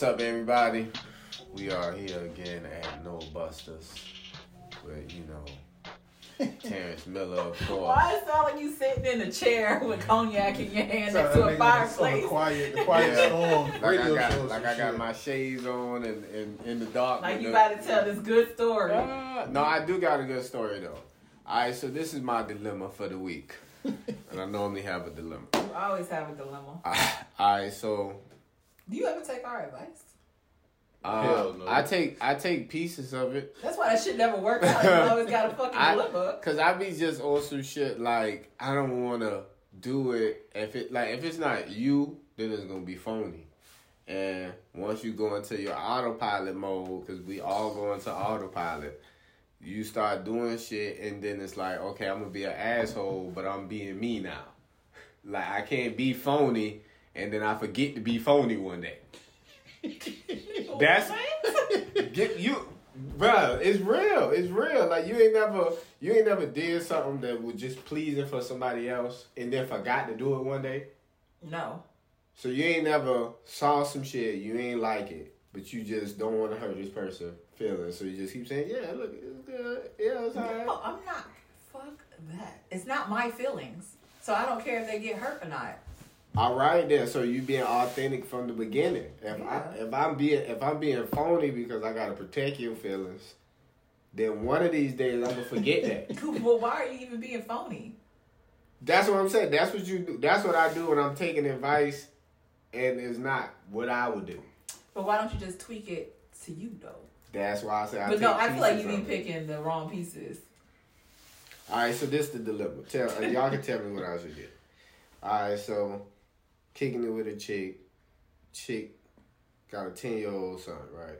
What's up, everybody? We are here again at No Busters but you know, Terrence Miller, of course. Why it sound like you sitting in a chair with cognac in your hand Sorry, next to a nigga fireplace? The quiet, the quiet Yeah. storm. Like I got, shows like I got shit. my shades on and, and in the dark. Like you the- about to tell this good story. Uh, no, I do got a good story though. Alright, so this is my dilemma for the week. and I normally have a dilemma. You always have a dilemma. Alright, so Do you ever take our advice? uh, Hell no. I take I take pieces of it. That's why that shit never works out. You always got a fucking I, dilemma. Cause I be just on some shit like I don't wanna do it if it like if it's not you, then it's gonna be phony. And once you go into your autopilot mode, cause we all go into autopilot, you start doing shit and then it's like, okay, I'm gonna be an asshole, but I'm being me now. Like I can't be phony and then I forget to be phony one day. That's get you Bruh, it's real. It's real. Like you ain't never you ain't never did something that was just pleasing for somebody else and then forgot to do it one day. no. So you ain't never saw some shit, you ain't like it, but you just don't want to hurt this person feelings. So you just keep saying, Yeah, look, it's good. Yeah, it's No, alright. I'm not. Fuck that. It's not my feelings. So I don't care if they get hurt or not. All right then. So you being authentic from the beginning. If Yeah. I if I'm being if I'm being phony because I gotta protect your feelings, then one of these days I'm gonna forget that. well, why are you even being phony? That's what I'm saying. That's what you do. That's what I do when I'm taking advice, and it's not what I would do. But why don't you just tweak it to you though? That's why I say I but no, I feel like you be picking the wrong pieces. All right, so this the dilemma. Tell y'all can tell me what I should get. All right, so kicking it with a chick. Chick got a ten year old son, right?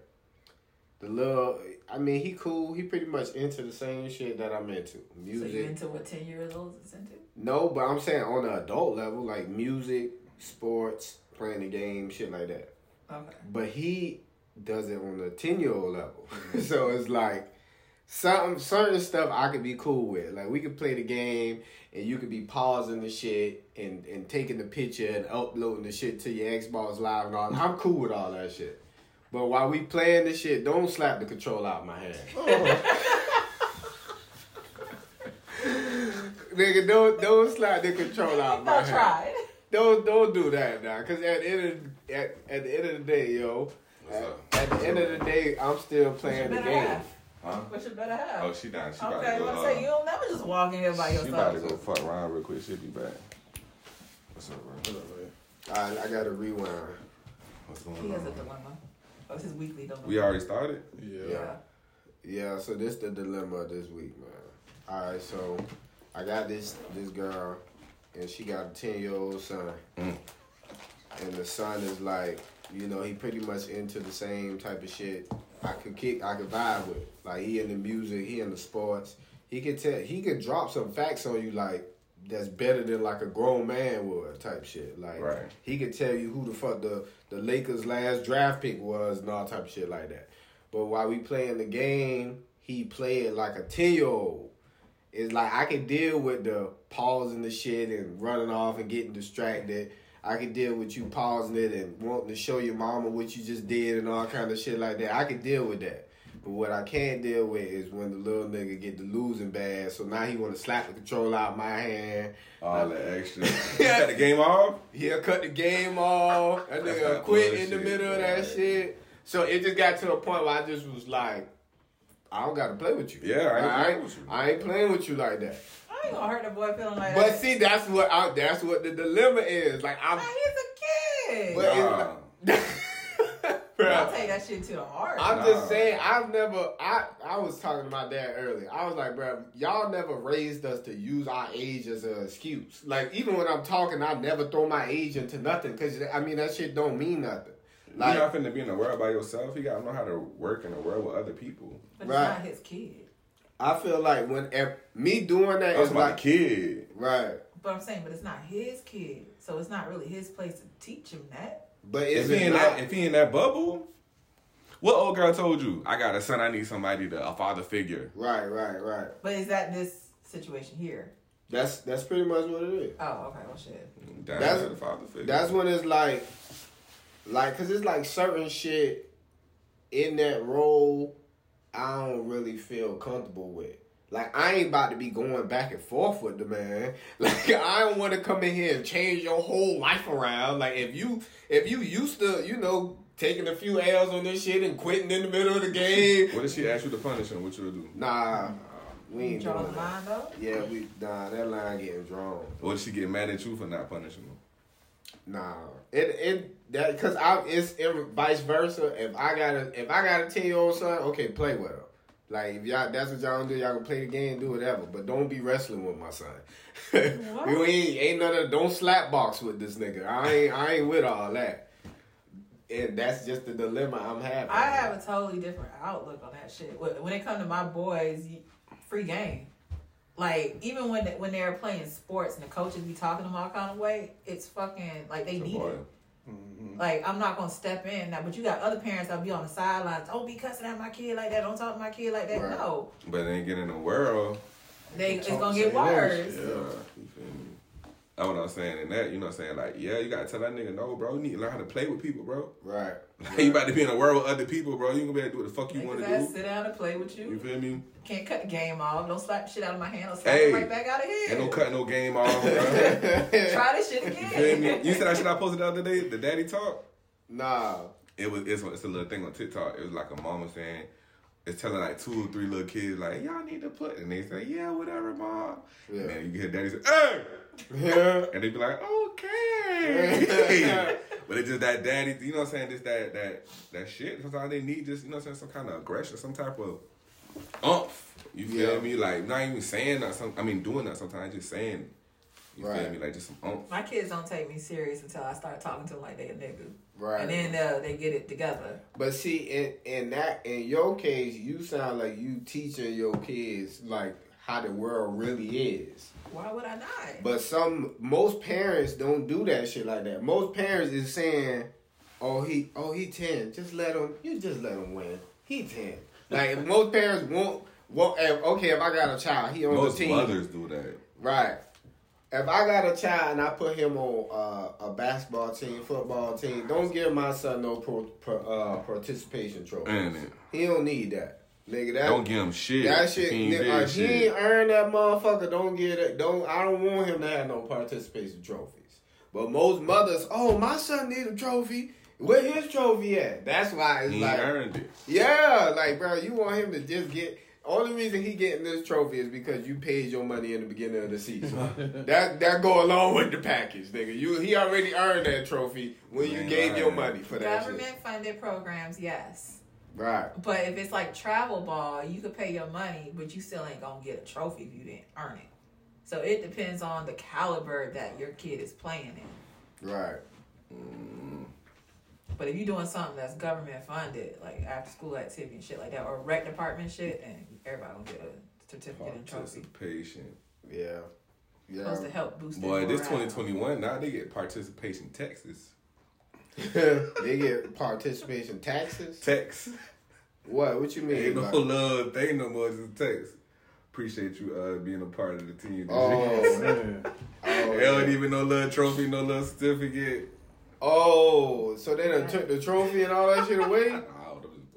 The little, I mean, he cool. He pretty much into the same shit that I'm into. Music. So you into what ten year olds is into? no, but I'm saying on the adult level, like music, sports, playing the game, shit like that. Okay. but he does it on a 10 year old level so it's like something certain stuff i could be cool with like we could play the game and you could be pausing the shit and, and taking the picture and uploading the shit to your xbox live and all i'm cool with all that shit but while we playing the shit don't slap the control out my hand nigga don't don't slap the control out my I hand tried. don't don't do that now, cause at the end of at, at the end of the day, yo, at, up? at the end of the day, I'm still playing the game. have. Huh? What you better have? Oh, she down. She about okay, to go. let's uh, say you don't never just walk in here by yourself. she about to go fuck around real quick. She'll be back. What's up, bro? All right, I gotta rewind. What's going He has a on? dilemma. That's his weekly dilemma. We already started. Yeah. yeah. Yeah, so this the dilemma this week, man. All right, so I got this this girl, and she got a ten year old son, Mm. and the son is like, you know, he pretty much into the same type of shit. I could kick, I could vibe with. Like he in the music, he in the sports. He could tell, he could drop some facts on you like that's better than like a grown man would type shit. Like Right. he could tell you who the fuck the the Lakers last draft pick was and all type of shit like that. But while we playing the game, he played like a ten year old. It's like I could deal with the pausing the shit and running off and getting distracted. I could deal with you pausing it and wanting to show your mama what you just did and all kind of shit like that. I could deal with that. But what I can't deal with is when the little nigga get the losing bad. So now he want to slap the control out my hand. All that extra. you got the game off. He'll cut the game off. That That's nigga that quit in the bullshit, middle of that man. shit. So it just got to a point where I just was like, I don't gotta play with you. Yeah, I ain't I playing with you. I ain't playing with you like that. I ain't gonna hurt the boy feeling like But that. But see, that's what I, that's what the dilemma is. Like I'm, Nah, he's a kid. But- Nah. I'll Bruh, take that shit to the heart. I'm Nah. just saying. I've never. I I was talking to my dad earlier. I was like, bro, y'all never raised us to use our age as an excuse. Like even when I'm talking, I never throw my age into nothing because I mean that shit don't mean nothing. Like, You're not finna be in the world by yourself. You gotta know how to work in the world with other people. but right. it's not his kid. I feel like when if me doing that That's is my like kid. right, But I'm saying, but it's not his kid, so it's not really his place to teach him that. But If he it in not? that, if he in that bubble, what old girl told you? I got a son. I need somebody to a father figure. right, right, right. But is that this situation here? That's that's pretty much what it is. Oh, okay. Well, shit. Dad That's- got a father figure. That's when it's like like, cause it's like certain shit in that role I don't really feel comfortable with. Like I ain't about to be going back and forth with the man. Like I don't want to come in here and change your whole life around. Like if you if you used to, you know, taking a few L's on this shit and quitting in the middle of the game. What if she asked you to punish him? What you would do? Nah, we ain't Draw doing the that. line though. Yeah, we nah that line getting drawn. What if she get mad at you for not punishing him? Nah, it it that because I it's it, vice versa. If I gotta if I got a ten year old son, okay, play with him. Like if y'all that's what y'all gonna do, y'all can play the game, do whatever. But don't be wrestling with my son. What? we ain't ain't none of don't slap box with this nigga. I ain't I ain't with all that. And that's just the dilemma I'm having. I have a totally different outlook on that shit. When it comes to my boys, free game. Like even when they, when they're playing sports and the coaches be talking to them all kind of way, it's fucking like they So need boy, it. Like I'm not gonna step in now, but you got other parents that'll be on the sidelines. Don't be cussing at my kid like that. Don't talk to my kid like that. Right. No, But they ain't getting in the world. they it's gonna get worse. Yeah, you feel me? That's what I'm saying. In that, you know what I'm saying? Like, yeah, you gotta tell that nigga, no, bro. You need to learn how to play with people, bro. right. Like, you about to be in a world with other people, bro. You ain't gonna be able to do what the fuck you want to do. sit down and play with You you. feel me? Can't cut the game off. Don't slap shit out of my hand. Or slap Hey. it right back out of here. Ain't no cutting no game off, bro. Try this shit again. You feel again. me? You said that shit I posted the other day, the daddy talk. nah. It was it's, it's a little thing on TikTok. It was like a mama saying, it's telling like two or three little kids like y'all need to put, and they say yeah whatever mom. Yeah. And then you hear daddy say hey, Yeah. and they'd be like okay. but it's just that daddy, you know what I'm saying? Just that that that shit. Sometimes they need just you know what I'm saying some kind of aggression, some type of umph. You feel Yeah. me? Like not even saying that. Some I mean doing that sometimes, just saying. You feel Right. me? Like just some umph. My kids don't take me serious until I start talking to them like they a nigga. Right. And then uh, they get it together. But see, in in that in your case, you sound like you teaching your kids like how the world really is. Why would I not? But some most parents don't do that shit like that. Most parents is saying, "Oh he, oh he ten, just let him. You just let him win. He ten." Like most parents won't. won't if, okay, if I got a child, he on Most the team, Most mothers do that. right? If I got a child and I put him on uh, a basketball team, football team, don't give my son no pro, pro, uh, participation trophy. He don't need that, nigga. That Don't give him shit. that shit, he ain't nigga, did uh, he ain't earned that motherfucker. Don't get it. Don't. I don't want him to have no participation trophies. But most mothers, oh, my son need a trophy. Where his trophy at? That's why it's He like, earned it. yeah, like bro, you want him to just get. Only reason he getting this trophy is because you paid your money in the beginning of the season. that that go along with the package, nigga. You he already earned that trophy when you gave your money for that Government shit. funded programs, yes. Right. But if it's like travel ball, you could pay your money, but you still ain't gonna get a trophy if you didn't earn it. So it depends on the caliber that your kid is playing in. Right. Mm. But if you're doing something that's government funded, like after school activity and shit like that, or rec department shit, then everybody gonna get a certificate and trophy. Participation. Yeah. Yeah. Supposed to help boost Boy, this 2021 now they get participation Texas. they get participation taxes. Tex. What? What you mean? Ain't no love thing no more, just text. Appreciate you uh, being a part of the team. this Oh. Man. oh, They don't even no little trophy, no little certificate. oh, so they done took the trophy and all that shit away? Oh,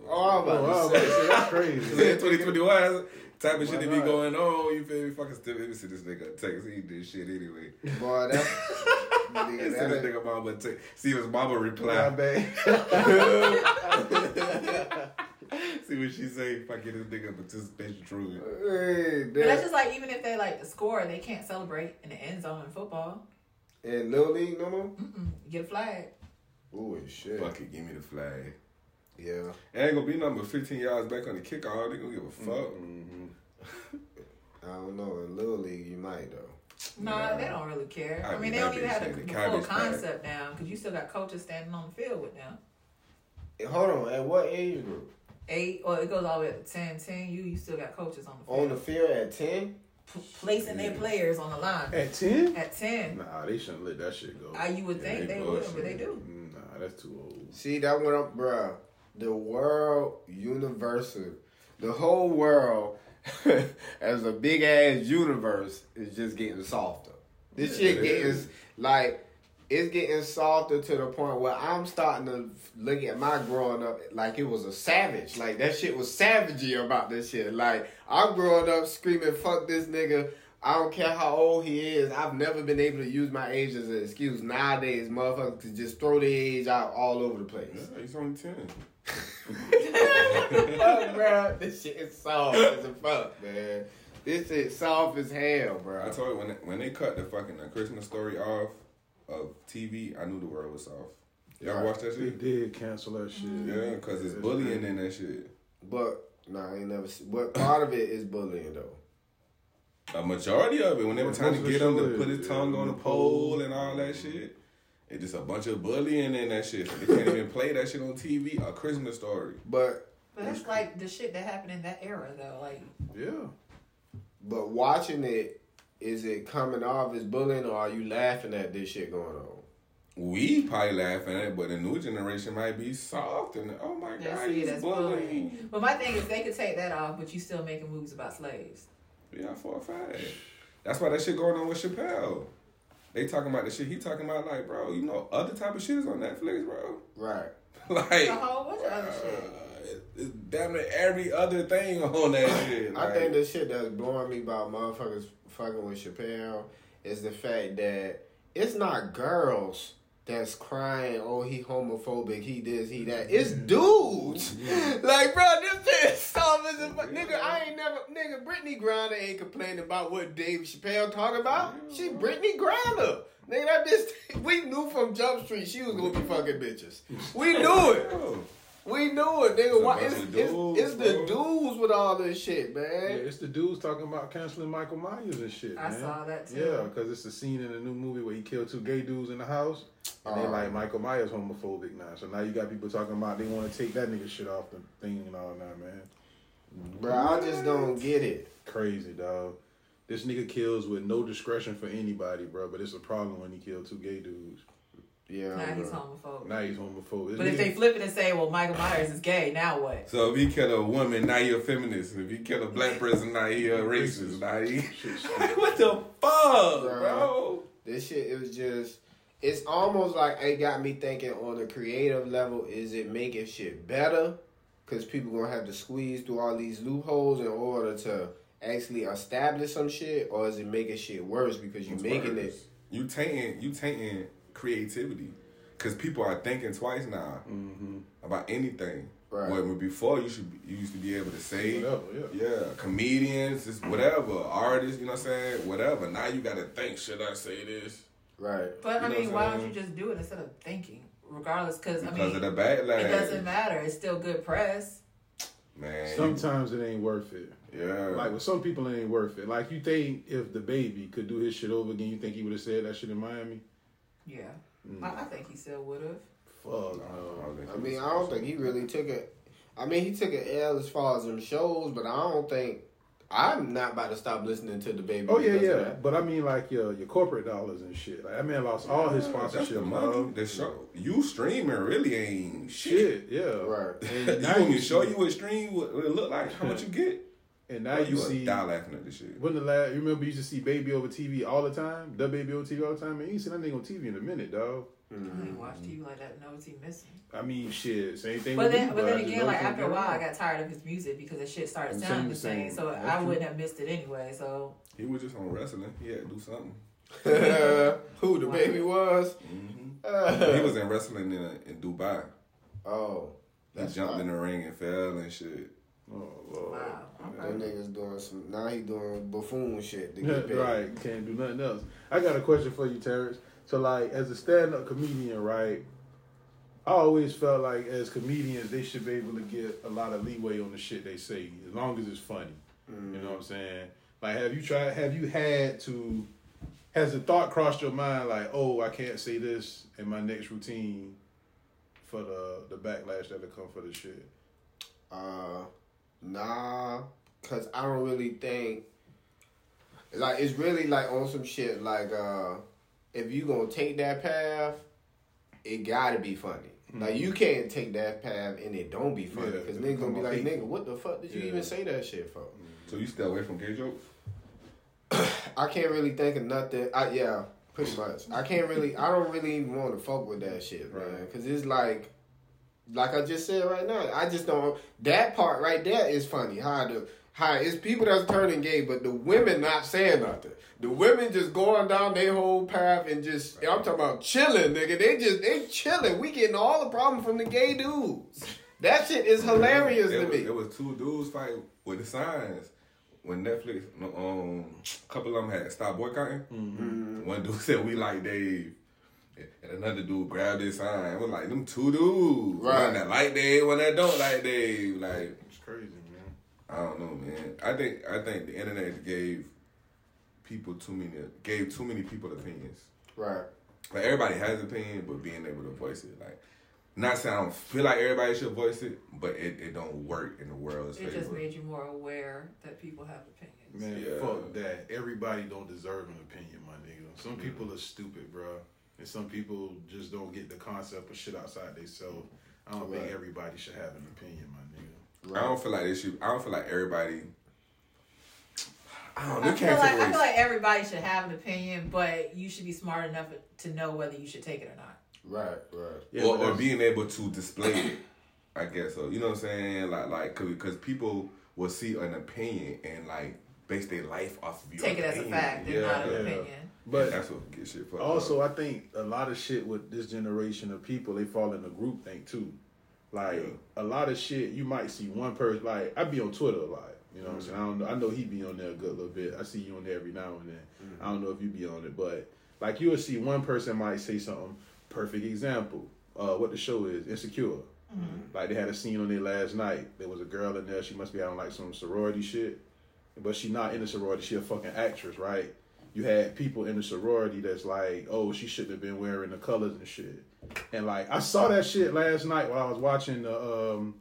Oh, I'm Oh, about wow, to man, say. that's In crazy. 2021, type of shit Why that be going on. You feel me? Fucking still, let me see this nigga text. He did shit anyway. Boy, that. Let's nigga, see this that nigga mama text. See his mama My reply. bad. see what she say. If I get this nigga a participation trophy. hey, But that's just like even if they like the score, they can't celebrate in the end zone in football. in Little League no more? Mm-mm. Get a flag. Ooh, shit. Fuck it, give me the flag. Yeah. It ain't gonna be number 15 yards back on the kickoff. They gonna give a fuck. Mm-hmm. I don't know. In Little League, you might, though. Nah, Nah. they don't really care. I'd I mean, they don't even have the, see the the full cabbage patch. concept down because you still got coaches standing on the field with them. Hold on. At what age group? Eight, or it goes all the way up to 10. 10, you, you still got coaches on the field. On the field at 10? P- placing their players on the line. At 10? At 10. Nah, they shouldn't let that shit go. Uh, you would think they they would, but they do. Nah, that's too old. See, that went up, bruh. The world universal, the whole world as a big ass universe is just getting softer. This shit getting is. like it's getting softer to the point where I'm starting to look at my growing up like it was a savage. Like that shit was savagey about this shit. Like I'm growing up screaming, "Fuck this nigga." I don't care how old he is. I've never been able to use my age as an excuse. Nowadays, motherfuckers can just throw their age out all over the place. Yeah, he's only ten. Fuck, bro. This shit is soft as a fuck, man. This shit soft as hell, bro. I told you when they, when they cut the fucking the Christmas story off of TV, I knew the world was soft. Y'all Right. watch that shit? They did cancel that shit. Mm-hmm. Yeah, cause it's Yeah, bullying in that shit. But nah, I ain't never. See, but part of it is bullying though. A majority of it, when they were trying to get the him to put his tongue on the pole and all that shit, it's just a bunch of bullying and that shit. So they can't even play that shit on TV. A Christmas story. But But that's like the shit that happened in that era, though. Like, Yeah. but watching it, is it coming off as bullying or are you laughing at this shit going on? We probably laughing at it, but the new generation might be soft and oh my they god, see he's bullying. bullying. But my thing is, they could take that off, but you still making movies about slaves. Yeah, for a fact. That's why that shit going on with Chappelle. They talking about the shit he talking about, like, bro, you know, other type of shit is on Netflix, bro. Right. like, A whole bunch of other uh, shit. it- it's damn near every other thing on that shit. I think the shit that's blowing me about motherfuckers fucking with Chappelle is the fact that it's not girls that's crying, oh, he homophobic, he this, he that. It's mm-hmm. dudes. Mm-hmm. like, bro, this is soft as a fuck. Nigga, I ain't never, nigga, Brittney Griner ain't complaining about what Dave Chappelle talking about. She Brittney Griner. Nigga, that bitch, we knew from Jump Street she was gonna be fucking bitches. We knew it. Bro, We knew it, nigga. It's Why, it's, of it's, it's the dudes with all this shit, Yeah, man. it's the dudes talking about canceling Michael Myers and shit. I man. saw that too. Yeah, because it's the scene in the new movie where he killed two gay dudes in the house. And they Oh. like Michael Myers homophobic now. So now you got people talking about they want to take that nigga shit off the thing and all that, man. Bro, I just don't get it. Crazy, dog. This nigga kills with no discretion for anybody, bro. But it's a problem when he killed two gay dudes. Yeah. Now he's homophobic. Now he's homophobic. This But if they flip it and say, well, Michael Myers is gay, now what? So if he kill a woman, now you're a feminist. If he kill a black person, now he a racist. Now he. Shit stupid. Like, what the fuck, Bro. bro? This shit, it was just, it's almost like it got me thinking on a creative level, is it making shit better? Because people gonna have to squeeze through all these loopholes in order to actually establish some shit, or is it making shit worse because you It's making worse. it? You tainting, you tainting creativity, because people are thinking twice now Mhm. about anything. Right. Where before you should, be, you used to be able to say, Whatever, yeah. yeah, comedians, just whatever, artists, you know what I'm saying, whatever. Now you got to think, should I say this? Right. But I You know mean, why I'm don't you just do it instead of thinking? Regardless, because I mean, of the backlash. it doesn't matter. It's still good press. Man, Sometimes it ain't worth it. yeah. Like with some people, it ain't worth it. Like you think if DaBaby could do his shit over again, you think he would have said that shit in Miami? Yeah, Mm. I, I think he still would have. Fuck No, no. I mean, I don't think he really took it. I mean, he took an L as far as them shows, but I don't think I'm not about to stop listening to DaBaby. Oh yeah, yeah. But I mean, like your your corporate dollars and shit. Like that man lost all his That's the sponsorship, money. dog. The show, you streaming really ain't shit. Shit, yeah. Right. And you now want me you to show you what stream what it look like, how much you get? And now Now you you see die laughing at this shit. when the last you remember you used to see baby over TV all the time, DaBaby over TV all the time, and you ain't seen that nigga on TV in a minute, dog. I ain't watch TV like that. No, what's he missing? I mean, shit, same thing. But with then, me, but then again, like after a gonna while, I got tired of his music because the shit started The sounding the same, same. same. So That's I true. wouldn't have missed it anyway. So He was just on wrestling. He had to do something. Who DaBaby was? hmm Uh, he was in wrestling in, in Dubai. oh, He jumped right. in the ring and fell and shit. Oh lord. wow, Them niggas doing some. Now he doing buffoon shit to get paid. right, can't do nothing else. I got a question for you, Terrence. So, like, as a stand-up comedian, right? I always felt like as comedians, they should be able to get a lot of leeway on the shit they say, as long as it's funny. You know what I'm saying? Like, have you tried? Have you had to? Has the thought crossed your mind, like, oh, I can't say this in my next routine for the the backlash that'll come for the shit? Uh, nah, cause I don't really think like it's really like on some shit like uh, if you gonna take that path, it gotta be funny. Like you can't take that path and it don't be funny because it niggas gonna be like, nigga, what the fuck did you Yeah. even say that shit for? So you stay away from gay jokes? I can't really think of nothing. I yeah, Pretty much. I can't really. I don't really even want to fuck with that shit, man. Right. Because it's like, like I just said right now. I just don't. That part right there is funny. How the how it's people that's turning gay, but the women not saying nothing. The women just going down their whole path and just. I'm talking about chilling, nigga. They just they chilling. We getting all the problem from the gay dudes. That shit is hilarious It to was, me. it was two dudes fighting with the signs. When Netflix, um, a couple of them had stopped boycotting. Mm-hmm. One dude said we like Dave, and another dude grabbed his sign. It was like them two dudes, Right. One that like Dave, one that don't like Dave. Like It's crazy, man. I don't know, man. I think I think the internet gave people too many gave too many people opinions. Right. Like everybody has an opinion, but being able to voice it, like not saying I don't feel like everybody should voice it, but it, it don't work in the world's It favor. just made you more aware that people have opinions. Man, Yeah. fuck that. Everybody don't deserve an opinion, my nigga. Some people are stupid, bro. And some people just don't get the concept of shit outside themselves. I don't Right. think everybody should have an opinion, my nigga. I don't feel like they should. I don't feel like everybody. I don't know. I feel like I feel like everybody should have an opinion, but you should be smart enough to know whether you should take it or not. Right. Right. Yeah, or, or being able to display it. I guess so. You know what I'm saying? Like, like, because people will see an opinion and like base their life off of your Take it as a fact and yeah. not an yeah. opinion. But that's what get shit fucked Also, up. I think a lot of shit with this generation of people, they fall in the group thing too. Like Yeah. a lot of shit, you might see one person. Like I be on Twitter a lot. You know what I'm mm-hmm. saying? I don't know. I know he be on there a good little bit. I see you on there every now and then. Mm-hmm. I don't know if you be on it, but like you will see one person might say something. Perfect example. Uh, what the show is Insecure. Mm-hmm. Like they had a scene on there last night. There was a girl in there. She must be on like some sorority shit, but she not in the sorority. She a fucking actress, right? You had people in the sorority that's like, oh, she shouldn't have been wearing the colors and shit. And like I saw that shit last night while I was watching the um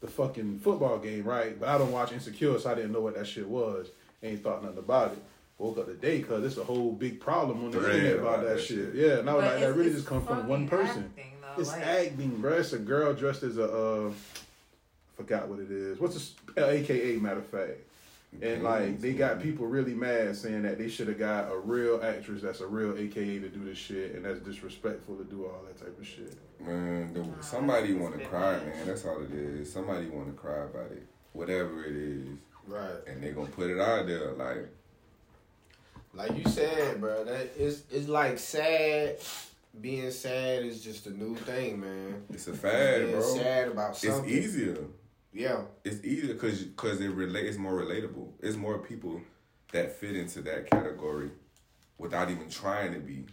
the fucking football game, right? But I don't watch Insecure, so I didn't know what that shit was. Ain't thought nothing about it. Woke up today because it's a whole big problem on the Thread internet about about that, that shit. shit. Yeah, and I was But like, that really just come from one person. acting, though, It's like- acting, bro. It's a girl dressed as a uh, forgot what it is. What's this? Uh, AKA matter of fact. And like they got people really mad saying that they should have got a real actress that's a real AKA to do this shit, and that's disrespectful to do all that type of shit. Man, the, somebody it's want to cry, nice. man. That's all it is. Somebody want to cry about it, whatever it is, Right. and they gonna put it out there. Like, Like you said, bro, that it's it's like sad. Being sad is just a new thing, man. it's a fad, Being bro. sad about something. It's easier. Yeah. It's easier because because it relate. It's more relatable. It's more people that fit into that category without even trying to be.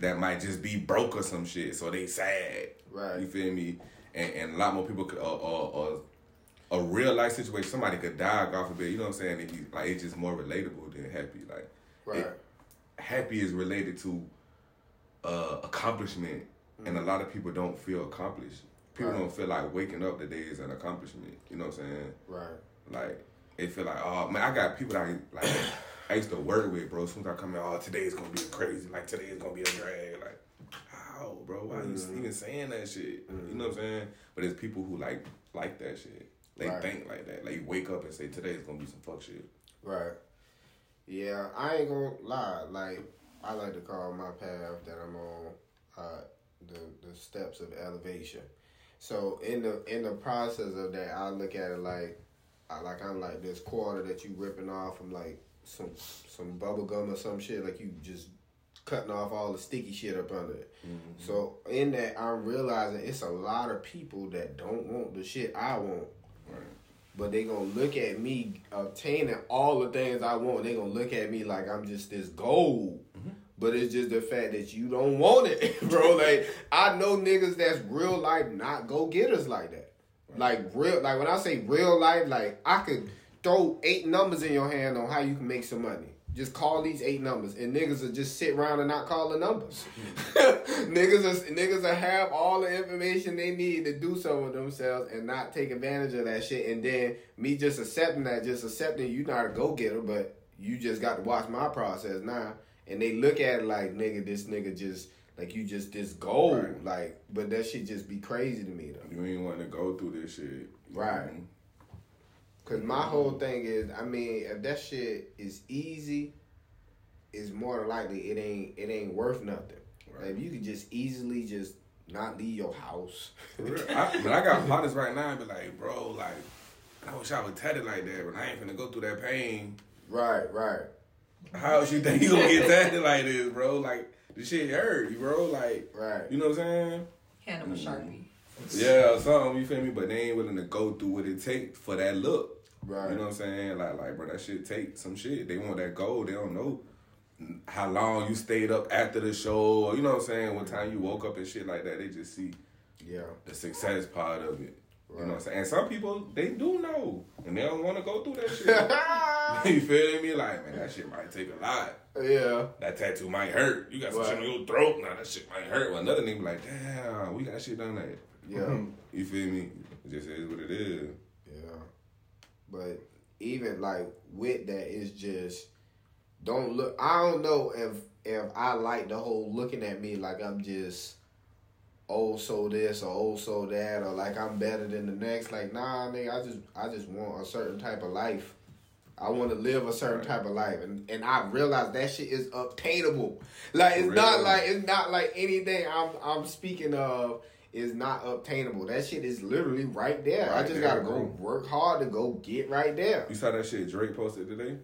That might just be broke or some shit, so they sad. Right. You feel me? And, and a lot more people could. Uh, uh, uh, a real life situation, somebody could die, God forbid. You know what I'm saying? It be, like it's just more relatable than happy. Like Right. it- happy is related to uh, accomplishment, and a lot of people don't feel accomplished. People Right. don't feel like waking up today is an accomplishment. You know what I'm saying? Right. Like they feel like, oh man, I got people that I, like I used to work with, bro. As soon as I come in, oh today is gonna be a crazy, like today is gonna be a drag. Like, how, bro? Why you Mhm. even saying that shit? You know what I'm saying? But it's people who like like that shit. They Right. think like that. Like you wake up and say today is gonna be some fuck shit. Right. Yeah, I ain't gonna lie. Like I like to call my path that I'm on uh, the the steps of elevation. So in the in the process of that, I look at it like I like I'm like this quarter that you ripping off from like some some bubble gum or some shit. Like you just cutting off all the sticky shit up under it. Mm-hmm. So in that, I'm realizing it's a lot of people that don't want the shit I want. Right. But they gonna look at me obtaining all the things I want. They gonna look at me like I'm just this gold. Mm-hmm. But it's just the fact that you don't want it, bro. Like I know niggas that's real life not go getters like that. Like real, like when I say real life, like I could throw eight numbers in your hand on how you can make some money. Just call these eight numbers, and niggas will just sit around and not call the numbers. niggas, are, niggas will have all the information they need to do something with themselves and not take advantage of that shit. And then me just accepting that, just accepting you're not a go getter, but you just got to watch my process now. And they look at it like, nigga, this nigga just like you just this gold, Right. like. But that shit just be crazy to me though. You ain't want to go through this shit. Right. know? Cause my whole thing is, I mean, if that shit is easy, it's more than likely it ain't it ain't worth nothing. Right. Like, if you could just easily just not leave your house. I, when I got partners right now, be like, bro, like, I wish I was tatted like that, but I ain't finna go through that pain. right, right. How else you think you gonna get tatted like this, bro? Like, the shit hurt you, bro. Like, Right. you know what I'm saying? Hand him a sharpie. Yeah, or something, you feel me? But they ain't willing to go through what it take for that look. Right. You know what I'm saying? Like, like, bro, that shit take some shit. They want that gold. They don't know how long you stayed up after the show. Or, you know what I'm saying? What time you woke up and shit like that. They just see Yeah. the success part of it. You know what I'm saying? And some people, they do know. And they don't want to go through that shit. you feel me? Like, man, that shit might take a lot. yeah. That tattoo might hurt. You got some Right. shit on your throat. Now that shit might hurt. Well, another nigga be like, damn, we got shit done that. Yeah. You feel me? It just is what it is. Yeah. But even like with that, it's just don't look. I don't know if if I like the whole looking at me like I'm just oh so this or oh so that or like I'm better than the next. Like nah, nigga. I just I just want a certain type of life. I want to live a certain Right. type of life, and and I realize that shit is obtainable. Like it's For not like it's not like anything I'm I'm speaking of is not obtainable. That shit is literally right there. I just there, gotta bro. go work hard to go get right there. You saw that shit Drake posted today?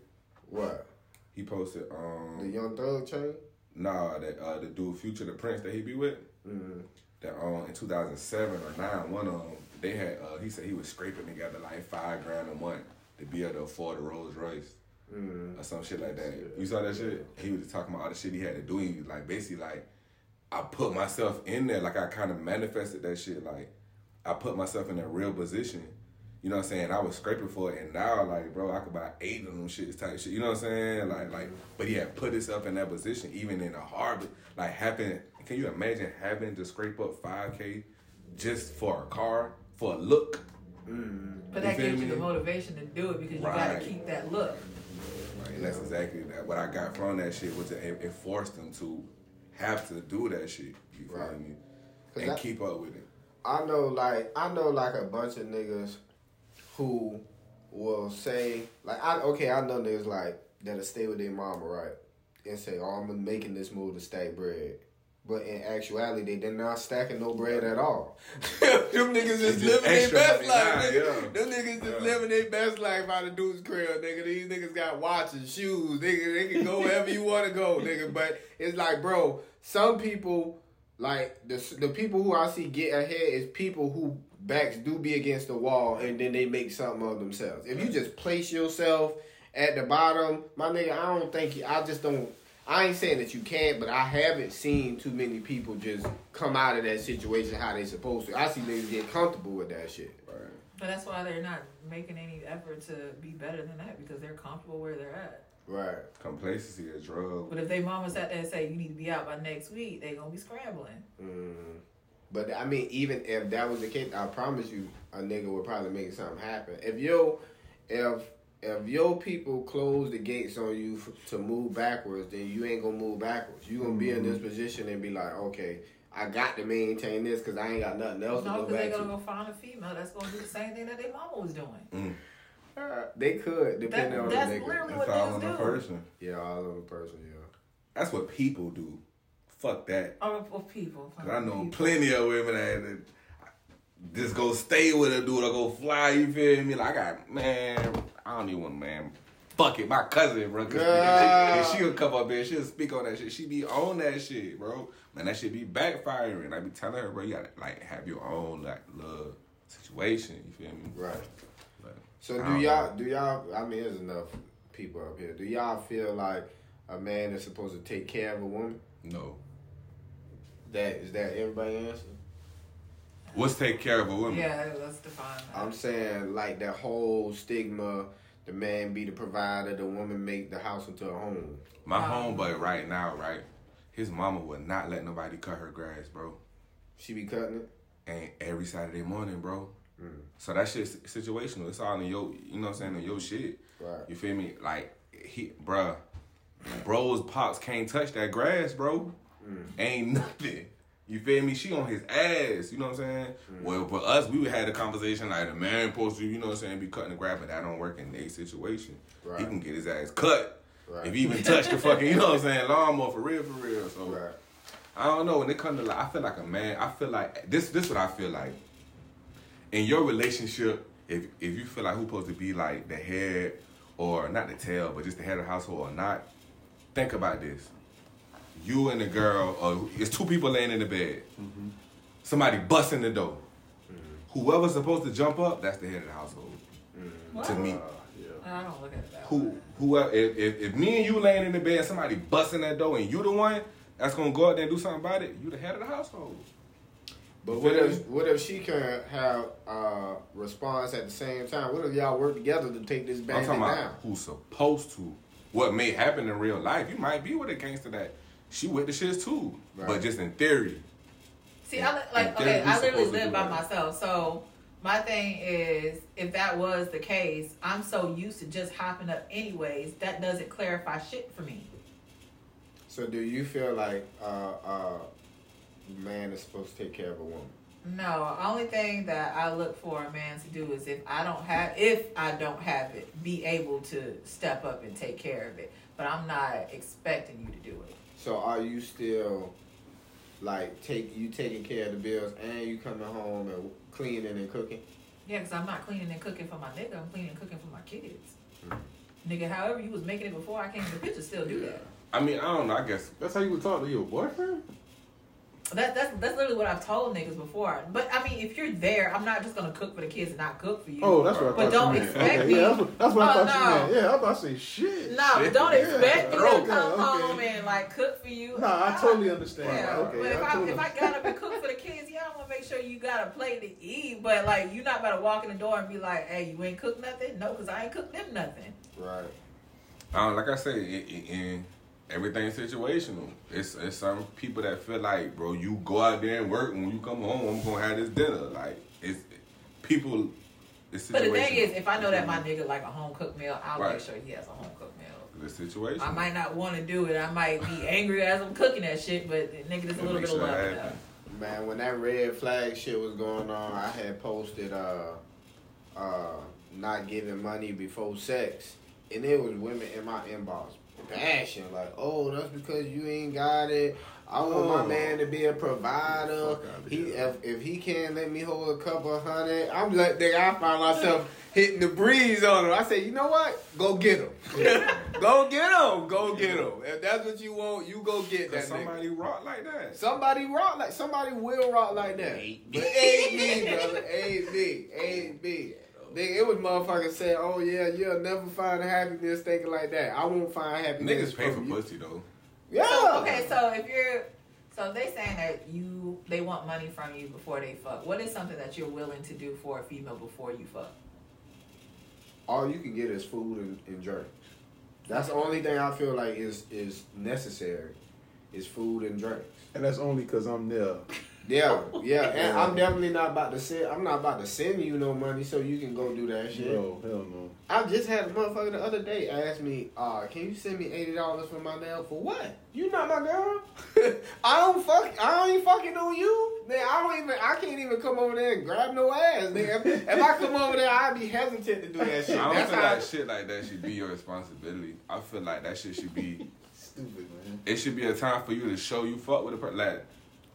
What He posted, the um, Young Thug chain? nah, that uh, the dude Future the Prince that he be with. Mm. That um in 2007 or nine, one of them they had uh he said he was scraping together like five grand a month to be able to afford a Rolls Royce Mm. or some shit like that. You saw that shit? He was talking about all the shit he had to do. He was like basically like I put myself in there, like I kind of manifested that shit. Like I put myself in a real position. You know what I'm saying? I was scraping for it, and now like, bro, I could buy eight of them shits type shit. You know what I'm saying? Like, like, but he had put himself in that position, even in a hard, like, having. Can you imagine having to scrape up five k just for a car for a look? Mm-hmm. But that feel gives you me? the motivation to do it because you Right. gotta keep that look. Right, and that's exactly that. What I got from that shit was it, it forced them to have to do that shit. You feel me? And that- keep up with it. I know like I know like a bunch of niggas who will say like I okay I know niggas like that'll stay with their mama right and say oh I'm making this move to stack bread. But in actuality, they're not stacking no bread at all. Them niggas just just living their best life. nigga. yeah. Them niggas just Yeah. living their best life out of dude's crib, nigga. These niggas got watches, shoes, nigga. They can go wherever you want to go, nigga. But it's like, bro, some people, like the the people who I see get ahead is people who backs do be against the wall and then they make something of themselves. If you just place yourself at the bottom, my nigga, I don't think you, I just don't. I ain't saying that you can't, but I haven't seen too many people just come out of that situation how they supposed to. I see niggas get comfortable with that shit. Right. But that's why they're not making any effort to be better than that because they're comfortable where they're at. Right. Complacency is drug. But if they mama sat there and say you need to be out by next week, they gonna be scrambling. Mm. But I mean, even if that was the case, I promise you, a nigga would probably make something happen. If yo, if if your people close the gates on you f- to move backwards, then you ain't gonna move backwards. You gonna be in this position and be like, okay, I got to maintain this because I ain't got nothing else No, to go because they're gonna go find a female that's gonna do the same thing that their mama was doing. Uh, they could, depending That- on that's the nigga. literally- It's what all niggas on the do. person. Yeah, all over the person. Yeah. That's what people do. Fuck that. Or, or people. 'Cause I know People. plenty of women that that just go stay with a dude or go fly. You feel me? Like I got man, I don't even want man. Fuck it, my cousin, bro. 'cause Yeah. if she'll come up here, she'll speak on that shit. She be on that shit, bro. Man, that shit be backfiring. I be telling her, bro, you gotta like have your own like little situation. You feel me? Right. But, So I do y'all know. do y'all I mean there's enough people up here. Do y'all feel like a man is supposed to take care of a woman? No. That is that everybody answer? What's take care of a woman? Yeah, let's define that. I'm saying like that whole stigma, the man be the provider, the woman make the house into a home. My Um, homeboy right now, right? His mama would not let nobody cut her grass, bro. She be cutting it. And every Saturday morning, bro. Mm. So that shit's situational. It's all in your, you know what I'm saying, in your shit. Right. You feel me? Like, he, bruh, bro's pops can't touch that grass, bro. Mm. Ain't nothing. You feel me? She on his ass. You know what I'm saying? Mm. Well, for us, we had a conversation like the man supposed to, you know what I'm saying, be cutting the grass, but that don't work in a situation. Right. He can get his ass cut. Right. If he even touch the fucking, you know what I'm saying, lawnmower for real, for real. So Right. I don't know. When it comes to like, I feel like a man. I feel like this. This what I feel like. In your relationship, if if you feel like who's supposed to be like the head or not the tail, but just the head of the household or not, think about this. You and the girl, or it's two people laying in the bed. Somebody busting the door. Whoever's supposed to jump up, that's the head of the household. What? To me, Uh, yeah. I don't look at it that who way. whoever if, if if me and you laying in the bed, somebody busting that door, and you the one that's gonna go out there and do something about it, you the head of the household. But what if what if she can have uh response at the same time? What if y'all work together to take this back? I'm talking about down? who's supposed to. What may happen in real life, you might be with a gangster that she with the shits too, but just in theory. See, I li- like okay, I literally live by that? myself. So my thing is, if that was the case, I'm so used to just hopping up anyways. That doesn't clarify shit for me. So do you feel like uh uh man is supposed to take care of a woman? No, only thing that I look for a man to do is if I don't have, if I don't have it, be able to step up and take care of it. But I'm not expecting you to do it. So are you still like take you taking care of the bills and you coming home and cleaning and cooking? Yeah, because I'm not cleaning and cooking for my nigga. I'm cleaning and cooking for my kids. Mm-hmm. Nigga, however you was making it before I came in the picture, still do that. I mean, I don't know. I guess That's how you would talk to your boyfriend? That, that's that's literally what I've told niggas before. But I mean, if you're there, I'm not just gonna cook for the kids and not cook for you. Oh, that's what I But don't you expect okay, me- Yeah, that's what, that's what I Oh, thought you no. meant. Yeah, I was about to say shit. No, but don't Yeah. expect me to come okay. home and like cook for you. No, I totally understand. Yeah, Okay, but if I I, if I got up and cook for the kids, yeah, I want to make sure you got a plate to eat. But like, you're not about to walk in the door and be like, "Hey, you ain't cook nothing." No, because I ain't cooked them nothing. Right. I don't like I said, in, in, in everything's situational. It's it's some people that feel like, bro, you go out there and work, and when you come home, I'm gonna have this dinner. Like it's people. It's But the thing is, if I know that my nigga like a home cooked meal, I'll Right. make sure he has a home cooked meal. the situation. I might not want to do it. I might be angry as I'm cooking that shit, but nigga, there's a little Make bit of love it in happen. that. Man, when that red flag shit was going on, I had posted uh uh not giving money before sex. And it was women in my inbox bashing like, oh, that's because you ain't got it. I want my Oh. man to be a provider. He if, if he can't let me hold a couple hundred, I'm like nigga, I find myself hitting the breeze on him. I say, you know what? Go get him. go get him. Go get him. If that's what you want, you go get that Cause nigga. somebody rock like that. Somebody rock like somebody will rock like that. But ain't me, brother. Ain't me. Ain't me. Nigga, it was motherfuckers saying, "Oh yeah, you'll never find happiness thinking like that." I won't find happiness. Niggas pay for you. pussy though. Yeah. So, okay, so if you're, so they saying that you, they want money from you before they fuck. What is something that you're willing to do for a female before you fuck? All you can get is food and, and drink. That's the only thing I feel like is is necessary, is food and drinks. And that's only because I'm there. Yeah, yeah, and I'm definitely not about to send. I'm not about to send you no money so you can go do that shit. Bro, hell no. I just had a motherfucker the other day ask me, uh, can you send me eighty dollars for my nail? For what? You not my girl. I don't fuck. I ain't fucking on you. Man, I don't even. I can't even come over there and grab no ass. Nigga. If, if I come over there, I'd be hesitant to do that shit. I don't That's feel like shit like that should be your responsibility. I feel like that shit should be. Stupid, man. It should be a time for you to show you fuck with a person. Like,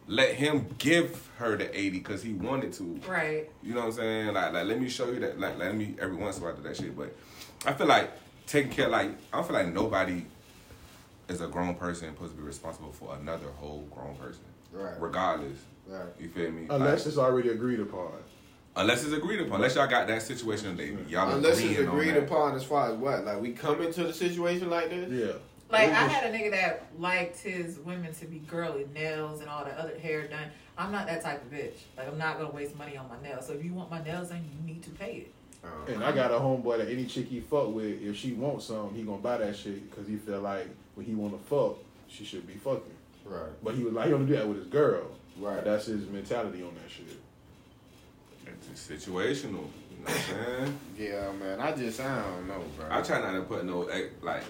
let him give her the eighty because he wanted to. Right. You know what I'm saying? Like, like let me show you that. Like, let me every once in a while do that shit. But I feel like taking care. Like, I don't feel like nobody is a grown person supposed to be responsible for another whole grown person, Right. regardless. Right. You feel me? Unless Like, it's already agreed upon. unless it's agreed upon. Unless y'all got that situation that y'all Unless it's agreed upon as far as what, like we come into the situation like this. Yeah. Like It I had a nigga that liked his women to be girly, nails and all the other hair done. I'm not that type of bitch. Like I'm not gonna waste money on my nails. So if you want my nails done, you need to pay it. Uh, And I got a homeboy that any chick he fuck with, if she wants some, he gonna buy that shit because he feel like when he wanna fuck, she should be fucking. right. But he was like, he only do that with his girl. Right. That's his mentality on that shit. It's situational. You know what I'm saying? Yeah, man. I just I don't know, bro. I try not to put no like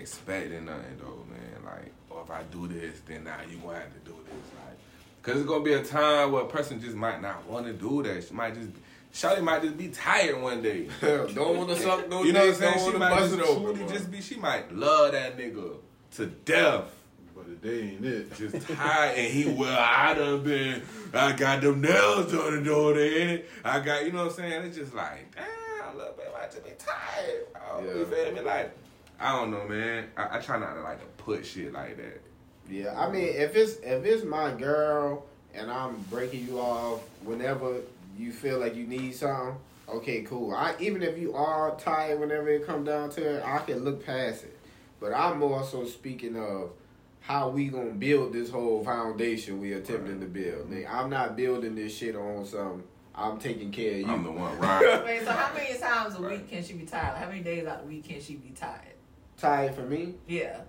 expecting nothing though, man. Like, or if I do this, then now you gonna have to do this, like, cause it's gonna be a time where a person just might not want to do that. She might just Shawty might just be tired one day. don't want to suck no you know what I'm saying? She might just truly just be. She might love that nigga to death. But the day ain't it. Just tired, and he well, I done been. I got them nails on the door there. I got, you know what I'm saying? It's just like, damn, a little baby, I just be tired. bro. You Yeah. feel me? Like, I don't know, man. I, I try not to like to put shit like that. Yeah, I mean, if it's if it's my girl and I'm breaking you off whenever you feel like you need something, okay, cool. I even if you are tired whenever it come down to it, I can look past it. But I'm more so speaking of how we gonna build this whole foundation we attempting to build. Nigga, I'm not building this shit on some. I'm taking care of you. I'm the one, right? Wait, so how many times a week can she be tired? Like, how many days out of the week can she be tired? Tired for me. Yeah.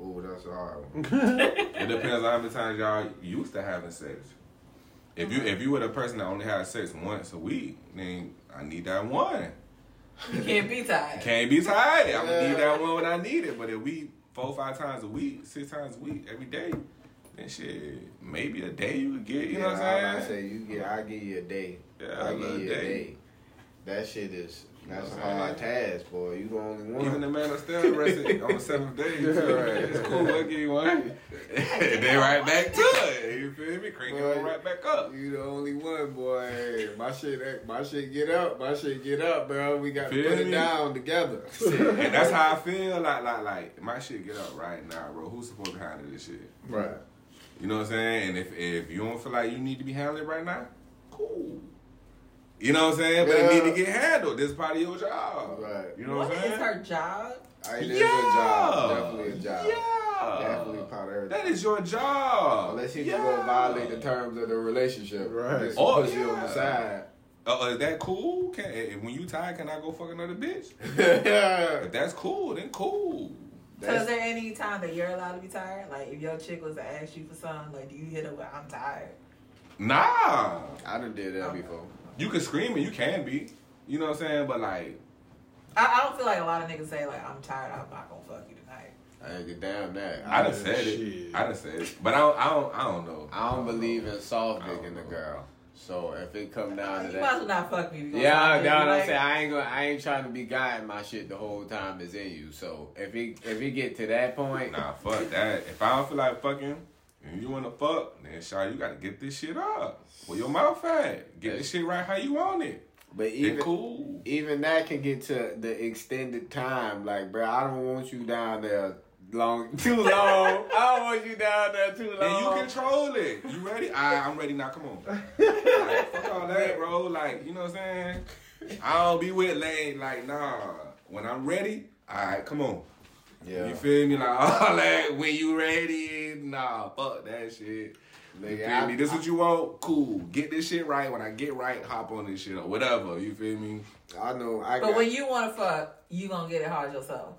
Oh, that's a hard. One. It depends on how many times y'all used to having sex. If you uh-huh. if you were the person that only had sex once a week, then I need that one. You can't be tired. Can't be tired. I'm gonna need that one when I need it. But if we four five times a week, six times a week, every day, then shit, maybe a day you could get. You know what I I'm saying? I say you get. I give you a day. Yeah, I a give you a day. day. That shit is that's a hard task, boy. You the only one. Even the man is still rested on the seventh day. You feel? Right. It's cool. I'll give you one. then right back to it. You feel me? Cranking Boy, right back up. You the only one, boy. Hey, my shit, my shit get up. My shit get up, bro. We got to Feel put it down together. And that's how I feel. Like, like, like, my shit get up right now, bro. Who's supposed to handle this shit? right. You know what I'm saying? And if if you don't feel like you need to be handled right now, cool. You know what I'm saying? But it need to get handled. This is part of your job. Right. You know What what, I'm is saying? her job? I, it is yeah. a job. Definitely a job. Yeah. Definitely part of her. That is your job. Unless you yeah. just gonna violate the terms of the relationship. Right. Just Oh, pussy on the side. Uh, uh, is that cool? Can eh, when you tired, can I go fuck another bitch? yeah. If that's cool, then cool. So is there any time that you're allowed to be tired? Like if your chick was to ask you for something, like do you hit her with I'm tired? Nah. I done did that before. You can scream and you can be. You know what I'm saying? But like, I, I don't feel like a lot of niggas say like I'm tired, I'm not gonna fuck you tonight. I ain't get down that. I done Yeah, said it. I done said it. But I don't. I don't. I don't know. I don't believe in soft I dick in the know. girl. So if it come down to you might as that, well not fuck me. if you gonna yeah, fuck me, down. I'm saying I ain't gonna, I ain't trying to be guiding my shit the whole time is in you. So if it if it get to that point, Nah, fuck that. If I don't feel like fucking, and you wanna fuck, then Shaw, you gotta get this shit up. Where your mouth at? Get this shit right how you want it. but even cool. even that can get to the extended time. Like, bro, I don't want you down there long too long. I don't want you down there too long. And you control it. You ready? I, I'm ready now. Come on. Like, fuck all that, bro. Like, you know what I'm saying? I don't be with lane. Like, nah. When I'm ready, all right, come on. Yeah, You feel me? Like, all that. When you ready, nah, fuck that shit. You Nigga, feel I- me? This what you want? Cool. Get this shit right. When I get right, hop on this shit or whatever. You feel me? I know. I But got, when you want to fuck, you gonna get it hard yourself.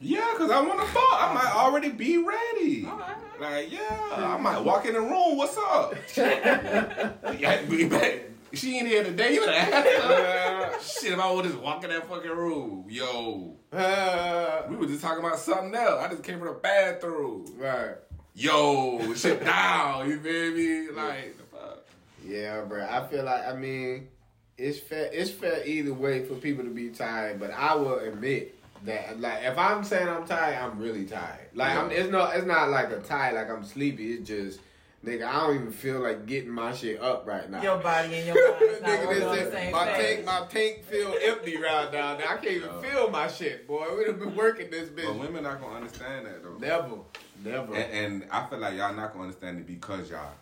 Yeah, cause I want to fuck. I might already be ready. Alright. Like, yeah, I might walk in the room. What's up? yeah, be back. She ain't here today. You better ask her. Shit, if I would just walk in that fucking room, yo, Uh, we were just talking about something else. I just came from the bathroom. right. Yo, shit down. You feel me? Like. Yeah, bro. I feel like I mean, it's fair. It's fair either way for people to be tired, but I will admit that, like, if I'm saying I'm tired, I'm really tired. Like, I'm, it's not. It's not like a tired, like I'm sleepy. It's just, nigga, I don't even feel like getting my shit up right now. Your body and your mind Nigga, working this on the shit- same my tank, my tank feel empty right now. there. I can't even Yeah. feel my shit, boy. We'd have been working this bitch. But bitch. women not gonna understand that though. Never, never. And, and I feel like y'all not gonna understand it because y'all